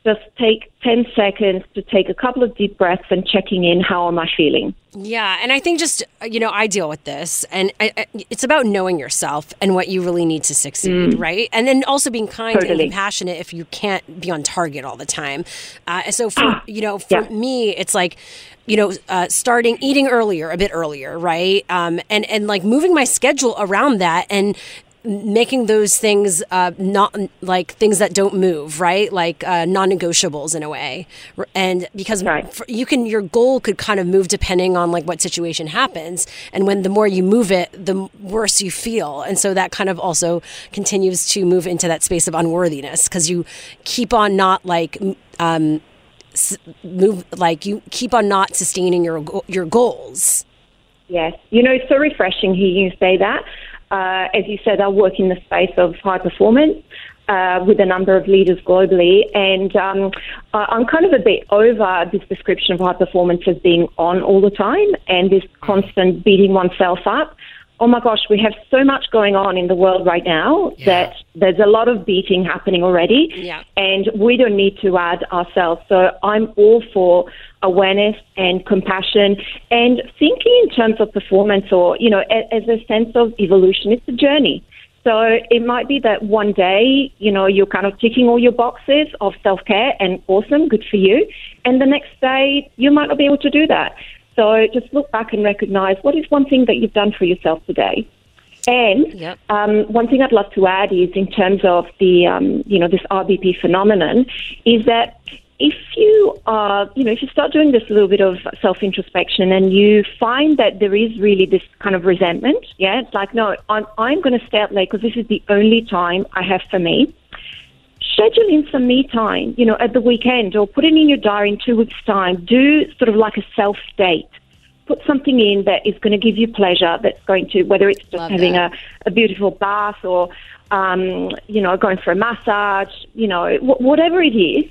just take 10 seconds to take a couple of deep breaths and checking in how am I feeling. Yeah, and I think just you know I deal with this, and I, I, it's about knowing yourself and what you really need to succeed, Mm. right? And then also being kind Totally. and compassionate if you can't be on target all the time. Uh, so for Ah, you know, for me, it's like you know, uh, starting eating earlier, a bit earlier, right? Um, and and like moving my schedule around that and making those things uh, not like things that don't move right? Like uh, non-negotiables in a way. And because for, you can your goal could kind of move depending on like what situation happens. And when the more you move it the worse you feel. And so that kind of also continues to move into that space of unworthiness. Because you keep on not like um, move like you keep on not sustaining your your goals. Yes. You know, it's so refreshing hearing you say that. Uh, as you said, I work in the space of high performance uh, with a number of leaders globally, and um, I'm kind of a bit over this description of high performance as being on all the time and this constant beating oneself up. Oh my gosh, we have so much going on in the world right now that there's a lot of beating happening already, Yeah. and we don't need to add ourselves. So I'm all for awareness and compassion and thinking in terms of performance or, you know, a- as a sense of evolution. It's a journey. So it might be that one day, you know, you're kind of ticking all your boxes of self care and awesome, good for you. And the next day, you might not be able to do that. So just look back and recognize what is one thing that you've done for yourself today. And um, one thing I'd love to add is in terms of the, um, you know, this RBP phenomenon, is that if you are, you know, if you start doing this little bit of self introspection and you find that there is really this kind of resentment, yeah, it's like, no, I'm, I'm going to stay up late because this is the only time I have for me. Schedule in some me time, you know, at the weekend or put it in your diary in two weeks' time. Do sort of like a self date. Put something in that is going to give you pleasure, that's going to, whether it's just Love having a, a beautiful bath or, um, you know, going for a massage, you know, wh- whatever it is,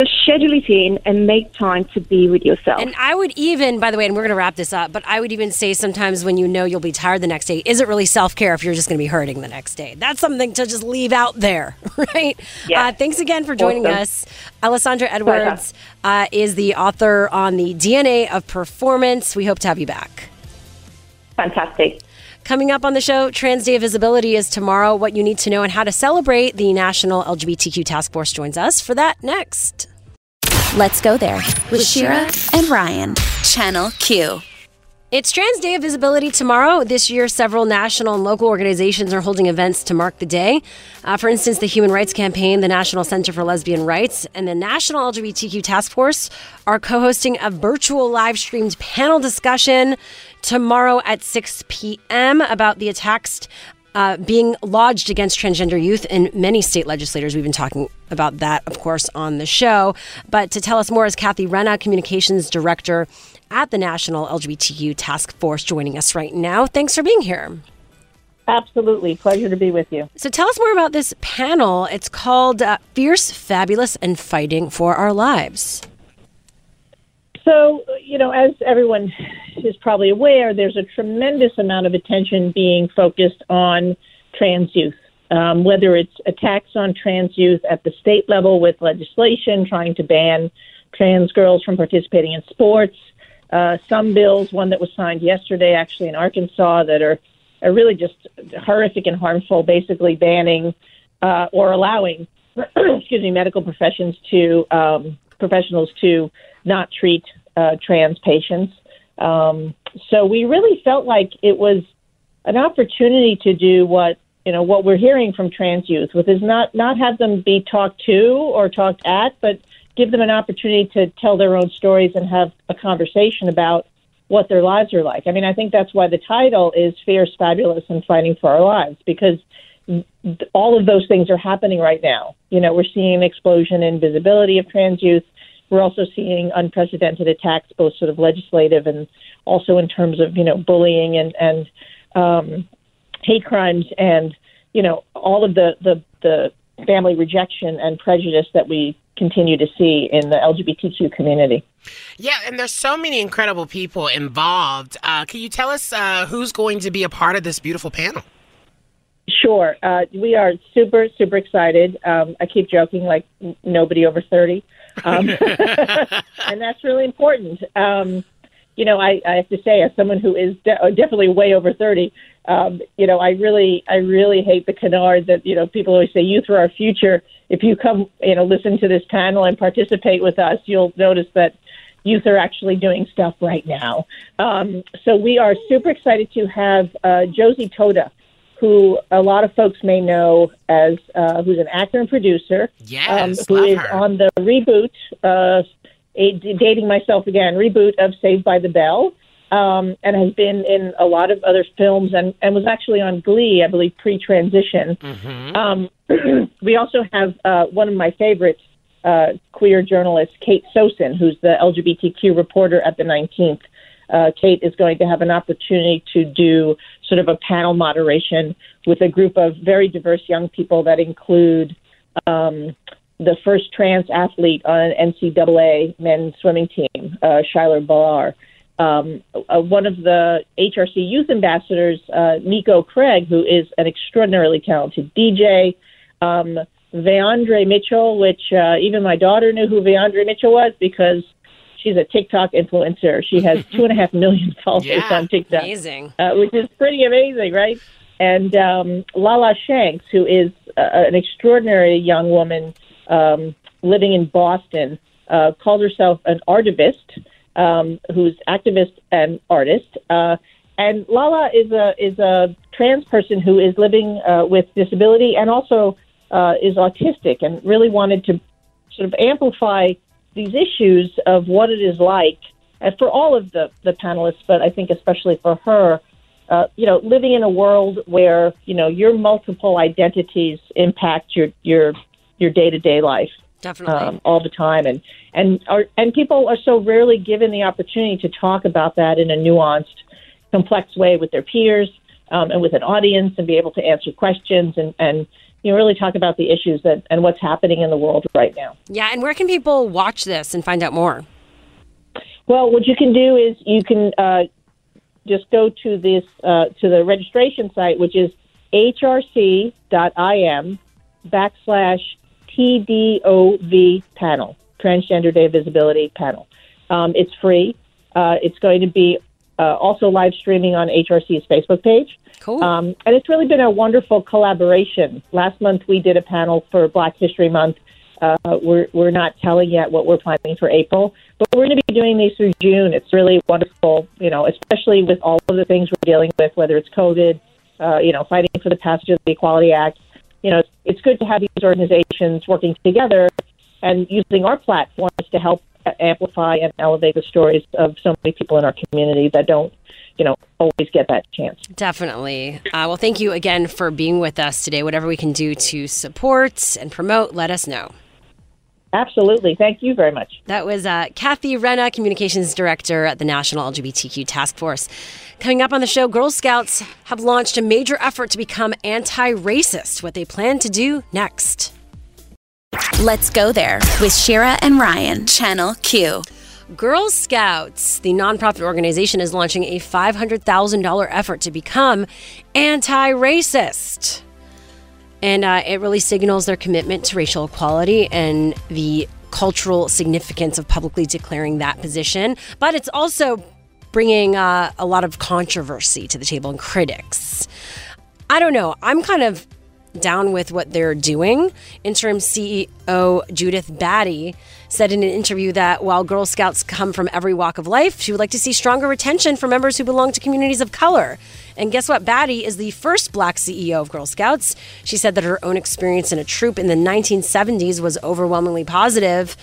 just schedule it in and make time to be with yourself. And I would even, by the way, and we're going to wrap this up, but I would even say sometimes when you know you'll be tired the next day, is it really self care if you're just going to be hurting the next day? That's something to just leave out there, (laughs) right? Yeah. Uh, thanks again for joining Awesome. us. Alessandra Edwards uh, is the author on the DNA of Performance. We hope to have you back. Fantastic. Coming up on the show, Trans Day of Visibility is tomorrow. What you need to know and how to celebrate. The National LGBTQ Task Force joins us for that next. Let's go there with Shira and Ryan. Channel Q. It's Trans Day of Visibility tomorrow. This year, several national and local organizations are holding events to mark the day. Uh, for instance, the Human Rights Campaign, the National Center for Lesbian Rights, and the National LGBTQ Task Force are co hosting a virtual live streamed panel discussion tomorrow at 6 p.m. about the attacks uh, being lodged against transgender youth in many state legislators. We've been talking about that, of course, on the show. But to tell us more is Kathy Renna, Communications Director at the National LGBTQ Task Force, joining us right now. Thanks for being here. Absolutely. Pleasure to be with you. So tell us more about this panel. It's called uh, Fierce, Fabulous, and Fighting for Our Lives. So, you know, as everyone is probably aware, there's a tremendous amount of attention being focused on trans youth, um, whether it's attacks on trans youth at the state level with legislation trying to ban trans girls from participating in sports. Uh, some bills, one that was signed yesterday actually in Arkansas, that are, are really just horrific and harmful, basically banning uh, or allowing, (clears throat) excuse me, medical professions to um, professionals to not treat uh, trans patients. Um, so we really felt like it was an opportunity to do what you know what we're hearing from trans youth, which is not not have them be talked to or talked at, but give them an opportunity to tell their own stories and have a conversation about what their lives are like. I mean, I think that's why the title is "Fierce, Fabulous, and Fighting for Our Lives" because all of those things are happening right now. You know, we're seeing an explosion in visibility of trans youth. We're also seeing unprecedented attacks, both sort of legislative and also in terms of you know bullying and and um, hate crimes and you know all of the the the family rejection and prejudice that we continue to see in the LGBTQ community. Yeah, and there's so many incredible people involved. Uh, can you tell us uh, who's going to be a part of this beautiful panel? Sure. Uh, we are super, super excited. Um, I keep joking like nobody over 30. Um, (laughs) and that's really important. Um, you know, I, I have to say, as someone who is de- definitely way over 30, um, you know, I really, I really hate the canard that, you know, people always say youth are our future. If you come, you know, listen to this panel and participate with us, you'll notice that youth are actually doing stuff right now. Um, so we are super excited to have uh, Josie Totah, who a lot of folks may know as uh, who's an actor and producer. Yes, who love is her. on the reboot, uh, a, dating myself again, reboot of Saved by the Bell. Um, and has been in a lot of other films and, and was actually on Glee, I believe, pre transition. Um, (clears throat) we also have uh, one of my favorite uh, queer journalists, Kate Sosin, who's the LGBTQ reporter at the 19th. Uh, Kate is going to have an opportunity to do sort of a panel moderation with a group of very diverse young people that include um, the first trans athlete on an NCAA men's swimming team, uh, Schuyler. Um, uh, one of the HRC youth ambassadors, uh, Nico Craig, who is an extraordinarily talented DJ. Um, Veandre Mitchell, which uh, even my daughter knew who Veandre Mitchell was because she's a TikTok influencer. She has (laughs) two and a half million followers Yeah. on TikTok Amazing. uh, which is pretty amazing, right? And um, Lala Shanks, who is uh, an extraordinary young woman um, living in Boston, uh, calls herself an artivist, um, who's activist and artist. Uh, and Lala is a is a trans person who is living uh, with disability and also uh, is autistic, and really wanted to sort of amplify these issues of what it is like and for all of the, the panelists, but I think especially for her, uh, you know, living in a world where, you know, your multiple identities impact your, your, your day-to-day life. Definitely. Um, all the time, and and are and people are so rarely given the opportunity to talk about that in a nuanced, complex way with their peers um, and with an audience, and be able to answer questions and and you know really talk about the issues that and what's happening in the world right now. Yeah, and where can people watch this and find out more? Well, what you can do is you can uh, just go to this uh, to the registration site, which is hrc.im backslash TDOV panel, Transgender Day Visibility panel. Um, it's free. Uh, it's going to be uh, also live streaming on HRC's Facebook page. Cool. Um, and it's really been a wonderful collaboration. Last month we did a panel for Black History Month. Uh, we're we're not telling yet what we're planning for April, but we're going to be doing these through June. It's really wonderful, you know, especially with all of the things we're dealing with, whether it's COVID, uh, you know, fighting for the passage of the Equality Act. You know, it's good to have these organizations working together and using our platforms to help amplify and elevate the stories of so many people in our community that don't, you know, always get that chance. Definitely. Uh, well, thank you again for being with us today. Whatever we can do to support and promote, let us know. Absolutely. Thank you very much. That was uh, Kathy Renna, Communications Director at the National LGBTQ Task Force. Coming up on the show, Girl Scouts have launched a major effort to become anti racist. What they plan to do next. Let's go there with Shira and Ryan, Channel Q. Girl Scouts, the nonprofit organization, is launching a $500,000 effort to become anti racist. And uh, it really signals their commitment to racial equality and the cultural significance of publicly declaring that position. But it's also bringing uh, a lot of controversy to the table and critics. I don't know. I'm kind of down with what they're doing. Interim CEO Judith Batty said in an interview that while Girl Scouts come from every walk of life, she would like to see stronger retention for members who belong to communities of color. And guess what? Batty is the first black CEO of Girl Scouts. She said that her own experience in a troop in the 1970s was overwhelmingly positive.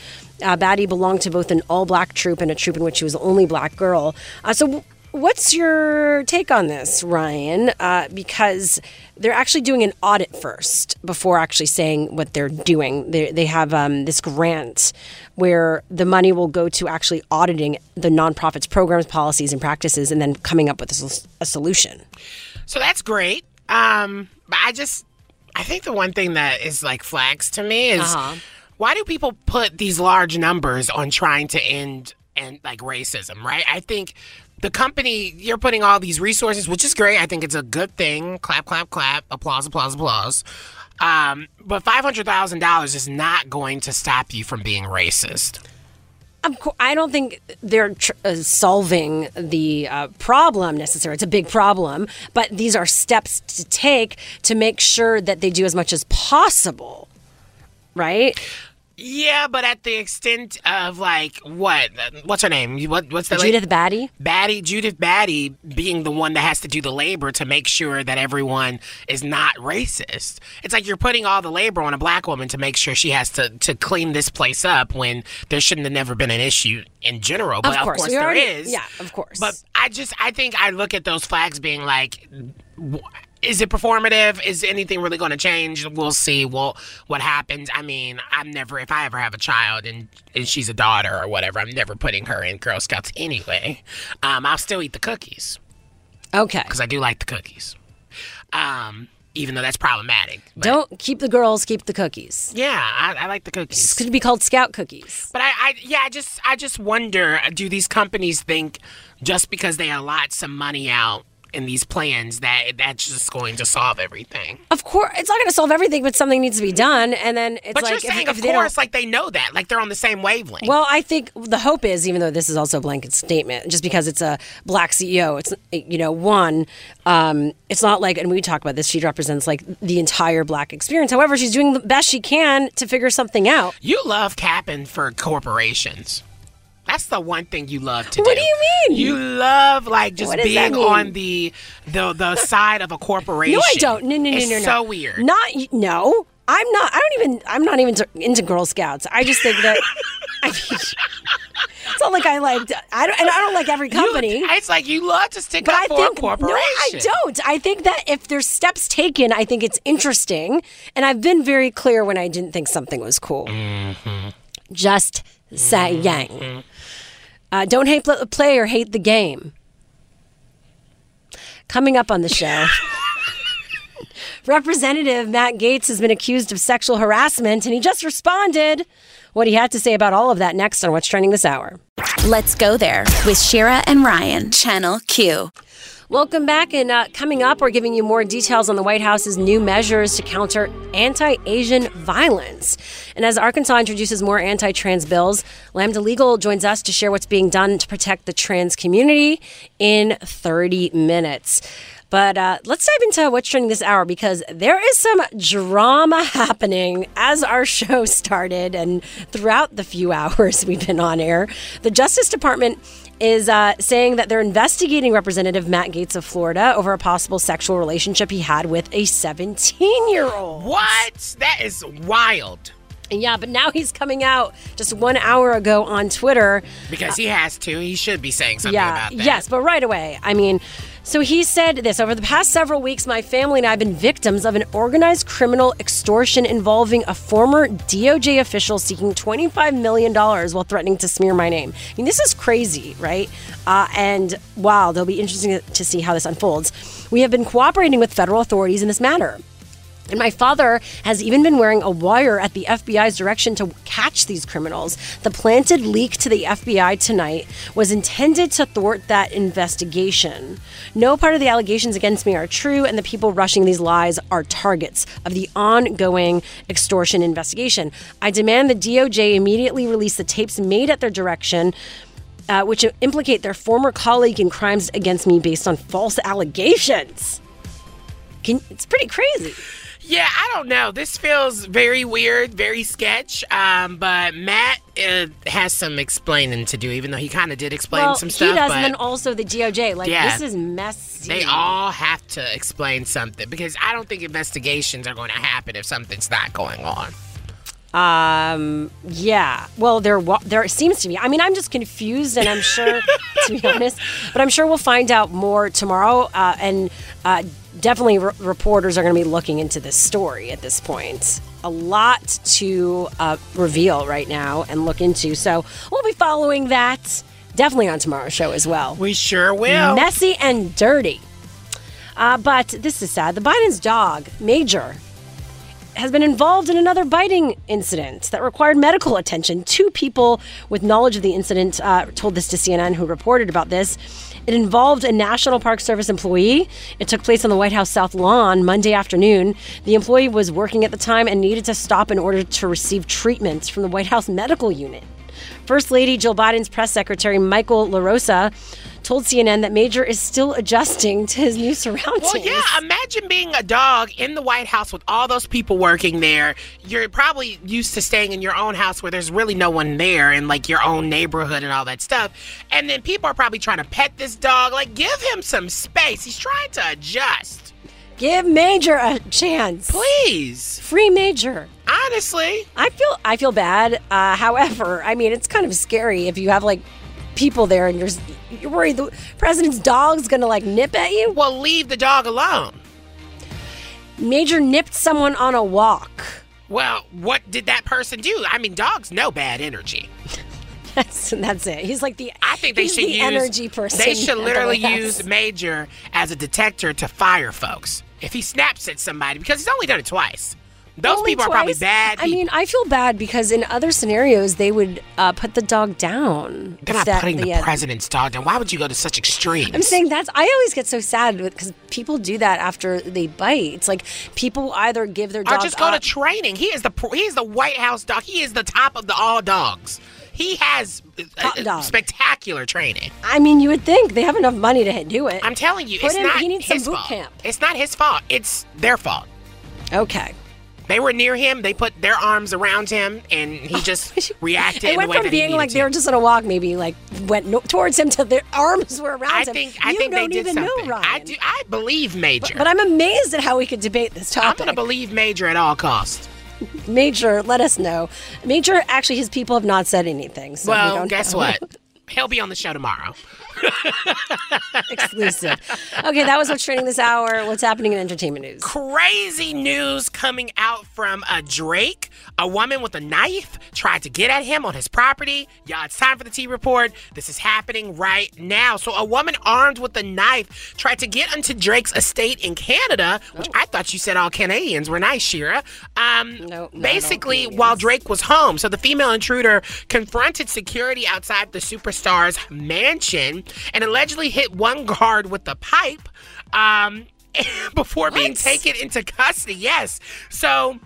Uh, Batty belonged to both an all black troop and a troop in which she was the only black girl. Uh, so, What's your take on this, Ryan? Uh, because they're actually doing an audit first before actually saying what they're doing. They, they have um, this grant where the money will go to actually auditing the nonprofit's programs, policies, and practices, and then coming up with a, a solution. So that's great. Um, but I just, I think the one thing that is like flags to me is Uh-huh. why do people put these large numbers on trying to end and like racism, right? I think the company you're putting all these resources, which is great. I think it's a good thing. Clap, clap, clap. Applause, applause, applause. Um, but five hundred thousand dollars is not going to stop you from being racist. Course, I don't think they're tr- uh, solving the uh, problem necessarily. It's a big problem, but these are steps to take to make sure that they do as much as possible, right? Yeah, but at the extent of like what? What's her name? What? What's that? Judith Batty. Batty, Judith Batty being the one that has to do the labor to make sure that everyone is not racist. It's like you're putting all the labor on a black woman to make sure she has to to clean this place up when there shouldn't have never been an issue in general. But Of course, we there already- is. yeah, of course. But I just I think I look at those flags being like. Is it performative? Is anything really going to change? We'll see. Well, what happens? I mean, I'm never. If I ever have a child and, and she's a daughter or whatever, I'm never putting her in Girl Scouts anyway. Um, I'll still eat the cookies Okay. because I do like the cookies. Um, even though that's problematic. Don't keep the girls, keep the cookies. Yeah, I, I like the cookies. It's going to be called Scout cookies. But I, I, yeah, I just, I just wonder: Do these companies think just because they allot some money out in these plans that that's just going to solve everything? Of course, it's not going to solve everything, but something needs to be done. And then it's but like you're saying, if, of don't- course, like they know that, like they're on the same wavelength. Well, I think the hope is, even though this is also a blanket statement, just because it's a black CEO, it's you know one, um, it's not like, and we talk about this. She represents like the entire black experience. However, she's doing the best she can to figure something out. You love capping for corporations. That's the one thing you love to do. What do you mean? You love like just What being on the the the side of a corporation. No, I don't. No, no, no, it's no, no. so weird. Not no. I'm not. I don't even. I'm not even into Girl Scouts. I just think that. (laughs) I mean, it's not like I like. I don't. And I don't like every company. it's like you love to stick but up I for think a corporation. no, I don't. I think that if there's steps taken, I think it's interesting, and I've been very clear when I didn't think something was cool. Mm-hmm. Just saying. Uh, don't hate the play or hate the game. Coming up on the show. (laughs) Representative Matt Gaetz has been accused of sexual harassment, and he just responded. What he had to say about all of that next on What's Trending This Hour. Let's go there with Shira and Ryan, Channel Q. Welcome back. And uh, coming up, we're giving you more details on the White House's new measures to counter anti Asian violence. And as Arkansas introduces more anti trans bills, Lambda Legal joins us to share what's being done to protect the trans community in 30 minutes. But uh, let's dive into what's trending this hour because there is some drama (laughs) happening as our show started and throughout the few (laughs) hours we've been on air. The Justice Department is uh, saying that they're investigating Representative Matt Gaetz of Florida over a possible sexual relationship he had with a 17 year old. What? That is wild. Yeah, but now he's coming out just one hour ago on Twitter. Because he has to. He should be saying something yeah, about that. Yes, but right away. I mean, so he said this over the past several weeks, my family and I have been victims of an organized criminal extortion involving a former DOJ official seeking $25 million while threatening to smear my name. I mean, this is crazy, right? Uh, and wow, they'll be interesting to see how this unfolds. We have been cooperating with federal authorities in this matter. And my father has even been wearing a wire at the FBI's direction to catch these criminals. The planted leak to the FBI tonight was intended to thwart that investigation. No part of the allegations against me are true, and the people rushing these lies are targets of the ongoing extortion investigation. I demand the DOJ immediately release the tapes made at their direction. Uh, which implicate their former colleague in crimes against me based on false allegations. Can, it's pretty crazy. Yeah, I don't know. This feels very weird, very sketch. Um, but Matt uh, has some explaining to do, even though he kind of did explain well, some stuff. he does, but and then also the DOJ. Like Yeah. this is messy. they all have to explain something because I don't think investigations are going to happen if something's not going on. Um. Yeah. Well, there. wa- There seems to be. I mean, I'm just confused, and I'm sure, to be (laughs) honest, but I'm sure we'll find out more tomorrow. Uh, and uh, definitely, re- reporters are going to be looking into this story at this point. A lot to uh, reveal right now and look into. So we'll be following that definitely on tomorrow's show as well. We sure will. Messy and dirty. Uh, but this is sad. The Biden's dog, Major, has been involved in another biting incident that required medical attention. Two people with knowledge of the incident uh, told this to CNN, who reported about this. It involved a National Park Service employee. It took place on the White House South Lawn Monday afternoon. The employee was working at the time and needed to stop in order to receive treatments from the White House medical unit. First Lady Jill Biden's press secretary, Michael LaRosa, told CNN that Major is still adjusting to his new surroundings. Well, yeah, imagine being a dog in the White House with all those people working there. You're probably used to staying in your own house where there's really no one there and like your own neighborhood and all that stuff. And then people are probably trying to pet this dog. Like, give him some space. He's trying to adjust. Give Major a chance. Please. Free Major. Honestly. I feel I feel bad. Uh, however, I mean it's kind of scary if you have like people there and you're you're worried the president's dog's gonna like nip at you. Well, leave the dog alone. Major nipped someone on a walk. Well, what did that person do? I mean, dogs know bad energy. (laughs) That's that's it. He's like the I think they should the use energy person. They should literally use Major as a detector to fire folks if he snaps at somebody because he's only done it twice. Those Only people are probably twice? bad. I mean, I feel bad because in other scenarios they would uh, put the dog down. They're not that- putting the yeah. president's dog down. Why would you go to such extremes? I'm saying that's. I always get so sad because people do that after they bite. It's like people either give their or dog just go to training. He is the he is the White House dog. He is the top of the all dogs. He has uh, uh, spectacular training. I mean, you would think they have enough money to do it. I'm telling you, Put it's him- not he needs his some boot fault. camp. It's not his fault. It's their fault. Okay. They were near him. They put their arms around him, and he oh, just reacted. (laughs) It went from being like they were just on a walk, maybe like went no- towards him to their arms were around I him. think I you think don't they did even something. know, Ryan. I do. I believe Major. But I'm amazed at how we could debate this topic. I'm gonna believe Major at all costs. Major, let us know. Major, actually, his people have not said anything. So we well, don't guess know. what? (laughs) He'll be on the show tomorrow. Exclusive. Okay, that was what's trending this hour. What's happening in entertainment news? Crazy news coming out from a Drake. A woman with a knife tried to get at him on his property. Y'all, it's time for the T report. This is happening right now. So, a woman armed with a knife tried to get into Drake's estate in Canada, which I thought you said all Canadians were nice, Shira. Um, no, basically, while Drake was home. So, the female intruder confronted security outside the superstar's mansion and allegedly hit one guard with a pipe um, (laughs) before being taken into custody. Yes. So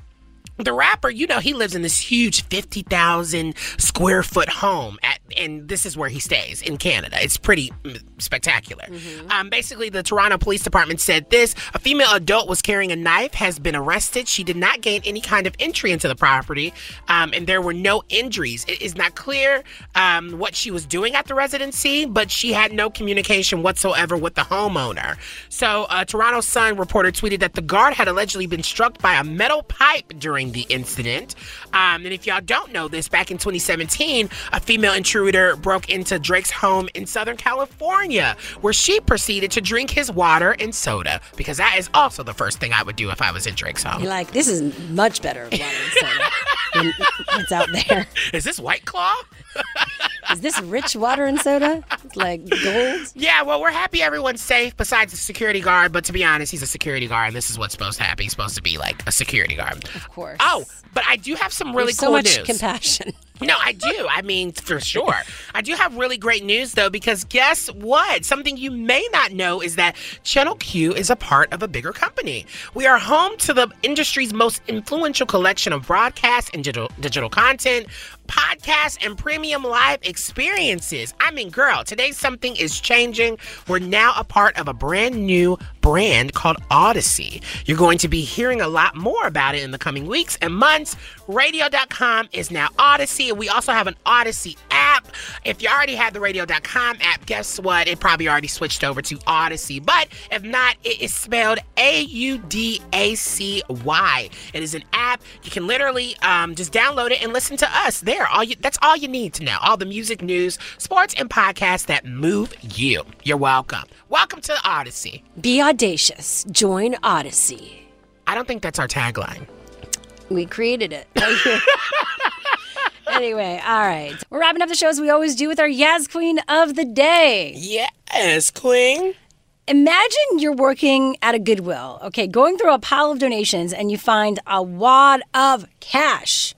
the rapper, you know, he lives in this huge 50,000 square foot home at and this is where he stays in Canada. It's pretty mm, spectacular. Um, basically, the Toronto Police Department said this a female adult was carrying a knife, has been arrested. She did not gain any kind of entry into the property, um, and there were no injuries. It is not clear um, what she was doing at the residency, but she had no communication whatsoever with the homeowner. So, uh, Toronto Sun reporter tweeted that the guard had allegedly been struck by a metal pipe during the incident. Um, and if y'all don't know this, back in 2017, a female intruder broke into Drake's home in Southern California, where she proceeded to drink his water and soda, because that is also the first thing I would do if I was in Drake's home. You're like, this is much better water and soda than (laughs) what's out there. Is this White Claw? (laughs) Is this rich water and soda? It's like gold? Yeah, well, we're happy everyone's safe besides the security guard, but to be honest, he's a security guard, and this is what's supposed to happen. He's supposed to be like a security guard. Of course. Oh, but I do have some really There's so cool much news. compassion. (laughs) No, I do. I mean, for sure. I do have really great news, though, because guess what? Something you may not know is that Channel Q is a part of a bigger company. We are home to the industry's most influential collection of broadcast and digital, digital content, podcasts, and premium live experiences. I mean, girl, today something is changing. We're now a part of a brand new brand called Audacy. You're going to be hearing a lot more about it in the coming weeks and months. Radio.com is now Audacy, and we also have an Audacy app. If you already had the Radio.com app, guess what? It probably already switched over to Audacy. But if not, it is spelled A U D A C Y. It is an app. You can literally um, just download it and listen to us there. All you, that's all you need to know. All the music, news, sports, and podcasts that move you. You're welcome. Welcome to Audacy. Be audacious. Join Audacy. I don't think that's our tagline. We created it. (laughs) anyway, all right. We're wrapping up the show as we always do with our Yaz Queen of the Day. Yes, Queen. imagine you're working at a Goodwill, okay, going through a pile of donations and you find a wad of cash.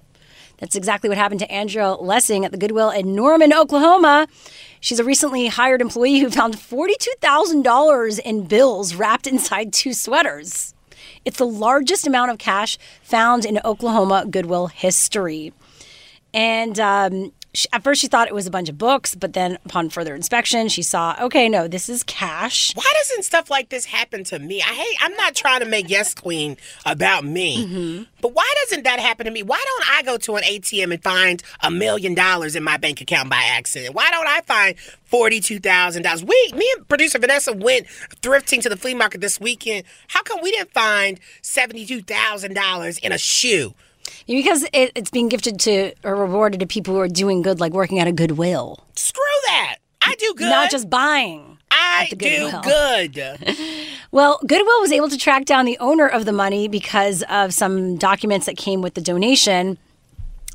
That's exactly what happened to Andrea Lessing at the Goodwill in Norman, Oklahoma. She's a recently hired employee who found $42,000 in bills wrapped inside two sweaters. It's the largest amount of cash found in Oklahoma Goodwill history. And um, she, at first, she thought it was a bunch of books, but then upon further inspection, she saw, okay, no, this is cash. Why doesn't stuff like this happen to me? I hate. I'm not trying to make Yes Queen about me, Mm-hmm. but why doesn't that happen to me? Why don't I go to an ATM and find a million dollars in my bank account by accident? Why don't I find forty-two thousand dollars? We, me and producer Vanessa went thrifting to the flea market this weekend. How come we didn't find seventy-two thousand dollars in a shoe? Because it, it's being gifted to or rewarded to people who are doing good, like working at a Goodwill. Screw that. I do good. Not just buying. I the do good. (laughs) Well, Goodwill was able to track down the owner of the money because of some documents that came with the donation.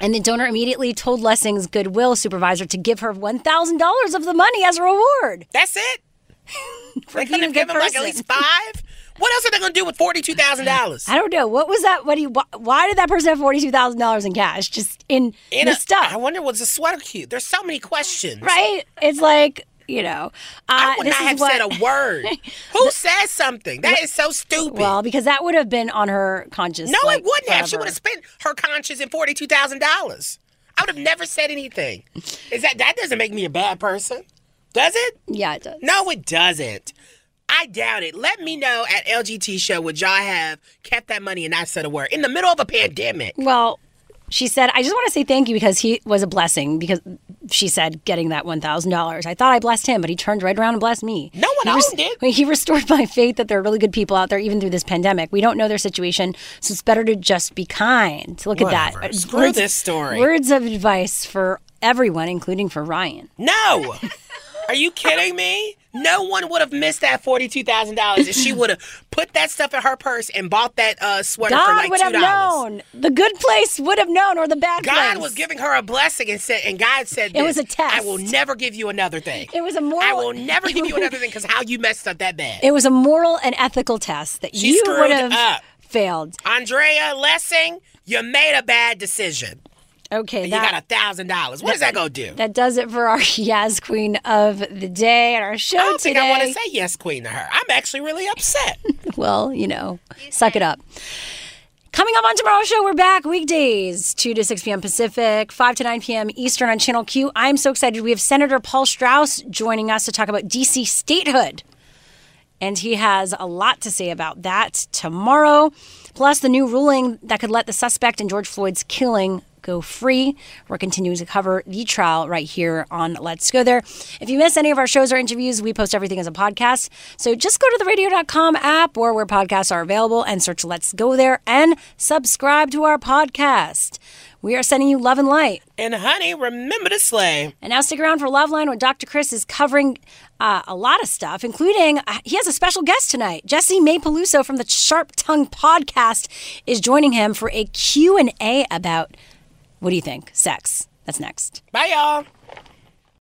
And the donor immediately told Lessing's Goodwill supervisor to give her $1,000 of the money as a reward. That's it. (laughs) They couldn't a have good given like at least five. What else are they going to do with forty-two thousand dollars? I don't know. What was that? What do you, why did that person have $42,000 in cash just in, In the a- stuff? I wonder was the sweater cute. There's so many questions. Right? It's like, you know. Uh, I would not have what- said a word. (laughs) Who says something? That is so stupid. Well, because that would have been on her conscience. no, like, it wouldn't have. She would have spent her conscience in forty-two thousand dollars. I would have never said anything. Is that that doesn't make me a bad person? Does it? Yeah, it does. No, it doesn't. I doubt it. Let me know at LGT Show would y'all have kept that money and not said a word in the middle of a pandemic. Well, she said, I just want to say thank you because he was a blessing because she said getting that $1,000. I thought I blessed him, but he turned right around and blessed me. No one he res- owned it. He restored my faith that there are really good people out there even through this pandemic. We don't know their situation, so it's better to just be kind. Look Whatever. at that. Uh, Screw this story. Words of advice for everyone, including for Ryan. No. (laughs) Are you kidding me? No one would have missed that forty-two thousand dollars if she (laughs) would have put that stuff in her purse and bought that uh, sweater for God like would two have known. The good place would have known, or the bad God place. was giving her a blessing and said, and God said, It was a test. I will never give you another thing. It was a moral. I will never give you another (laughs) thing because how you messed up that bad. It was a moral and ethical test that She you would have failed. Andrea Lessing, you made a bad decision. Okay, And that, you got a thousand dollars. What is that gonna do? That does it for our (laughs) Yaz Queen of the day and our show I don't today. think I want to say yes, Queen, to her. I'm actually really upset. (laughs) well, you know, suck it up. Coming up on tomorrow's show, we're back weekdays, 2 to 6 p.m. Pacific, 5 to 9 p.m. Eastern on Channel Q. I'm so excited. We have Senator Paul Strauss joining us to talk about DC statehood. And he has a lot to say about that tomorrow. Plus, the new ruling that could let the suspect in George Floyd's killing go free. We're continuing to cover the trial right here on Let's Go There. If you miss any of our shows or interviews, we post everything as a podcast. So just go to the radio.com app or where podcasts are available and search Let's Go There and subscribe to our podcast. We are sending you love and light. and honey, remember to slay. And now stick around for Loveline where Dr. Chris is covering uh, a lot of stuff, including uh, he has a special guest tonight. Jessimae Peluso from the Sharp Tongue podcast is joining him for a Q&A about, what do you think, sex. That's next. Bye, y'all.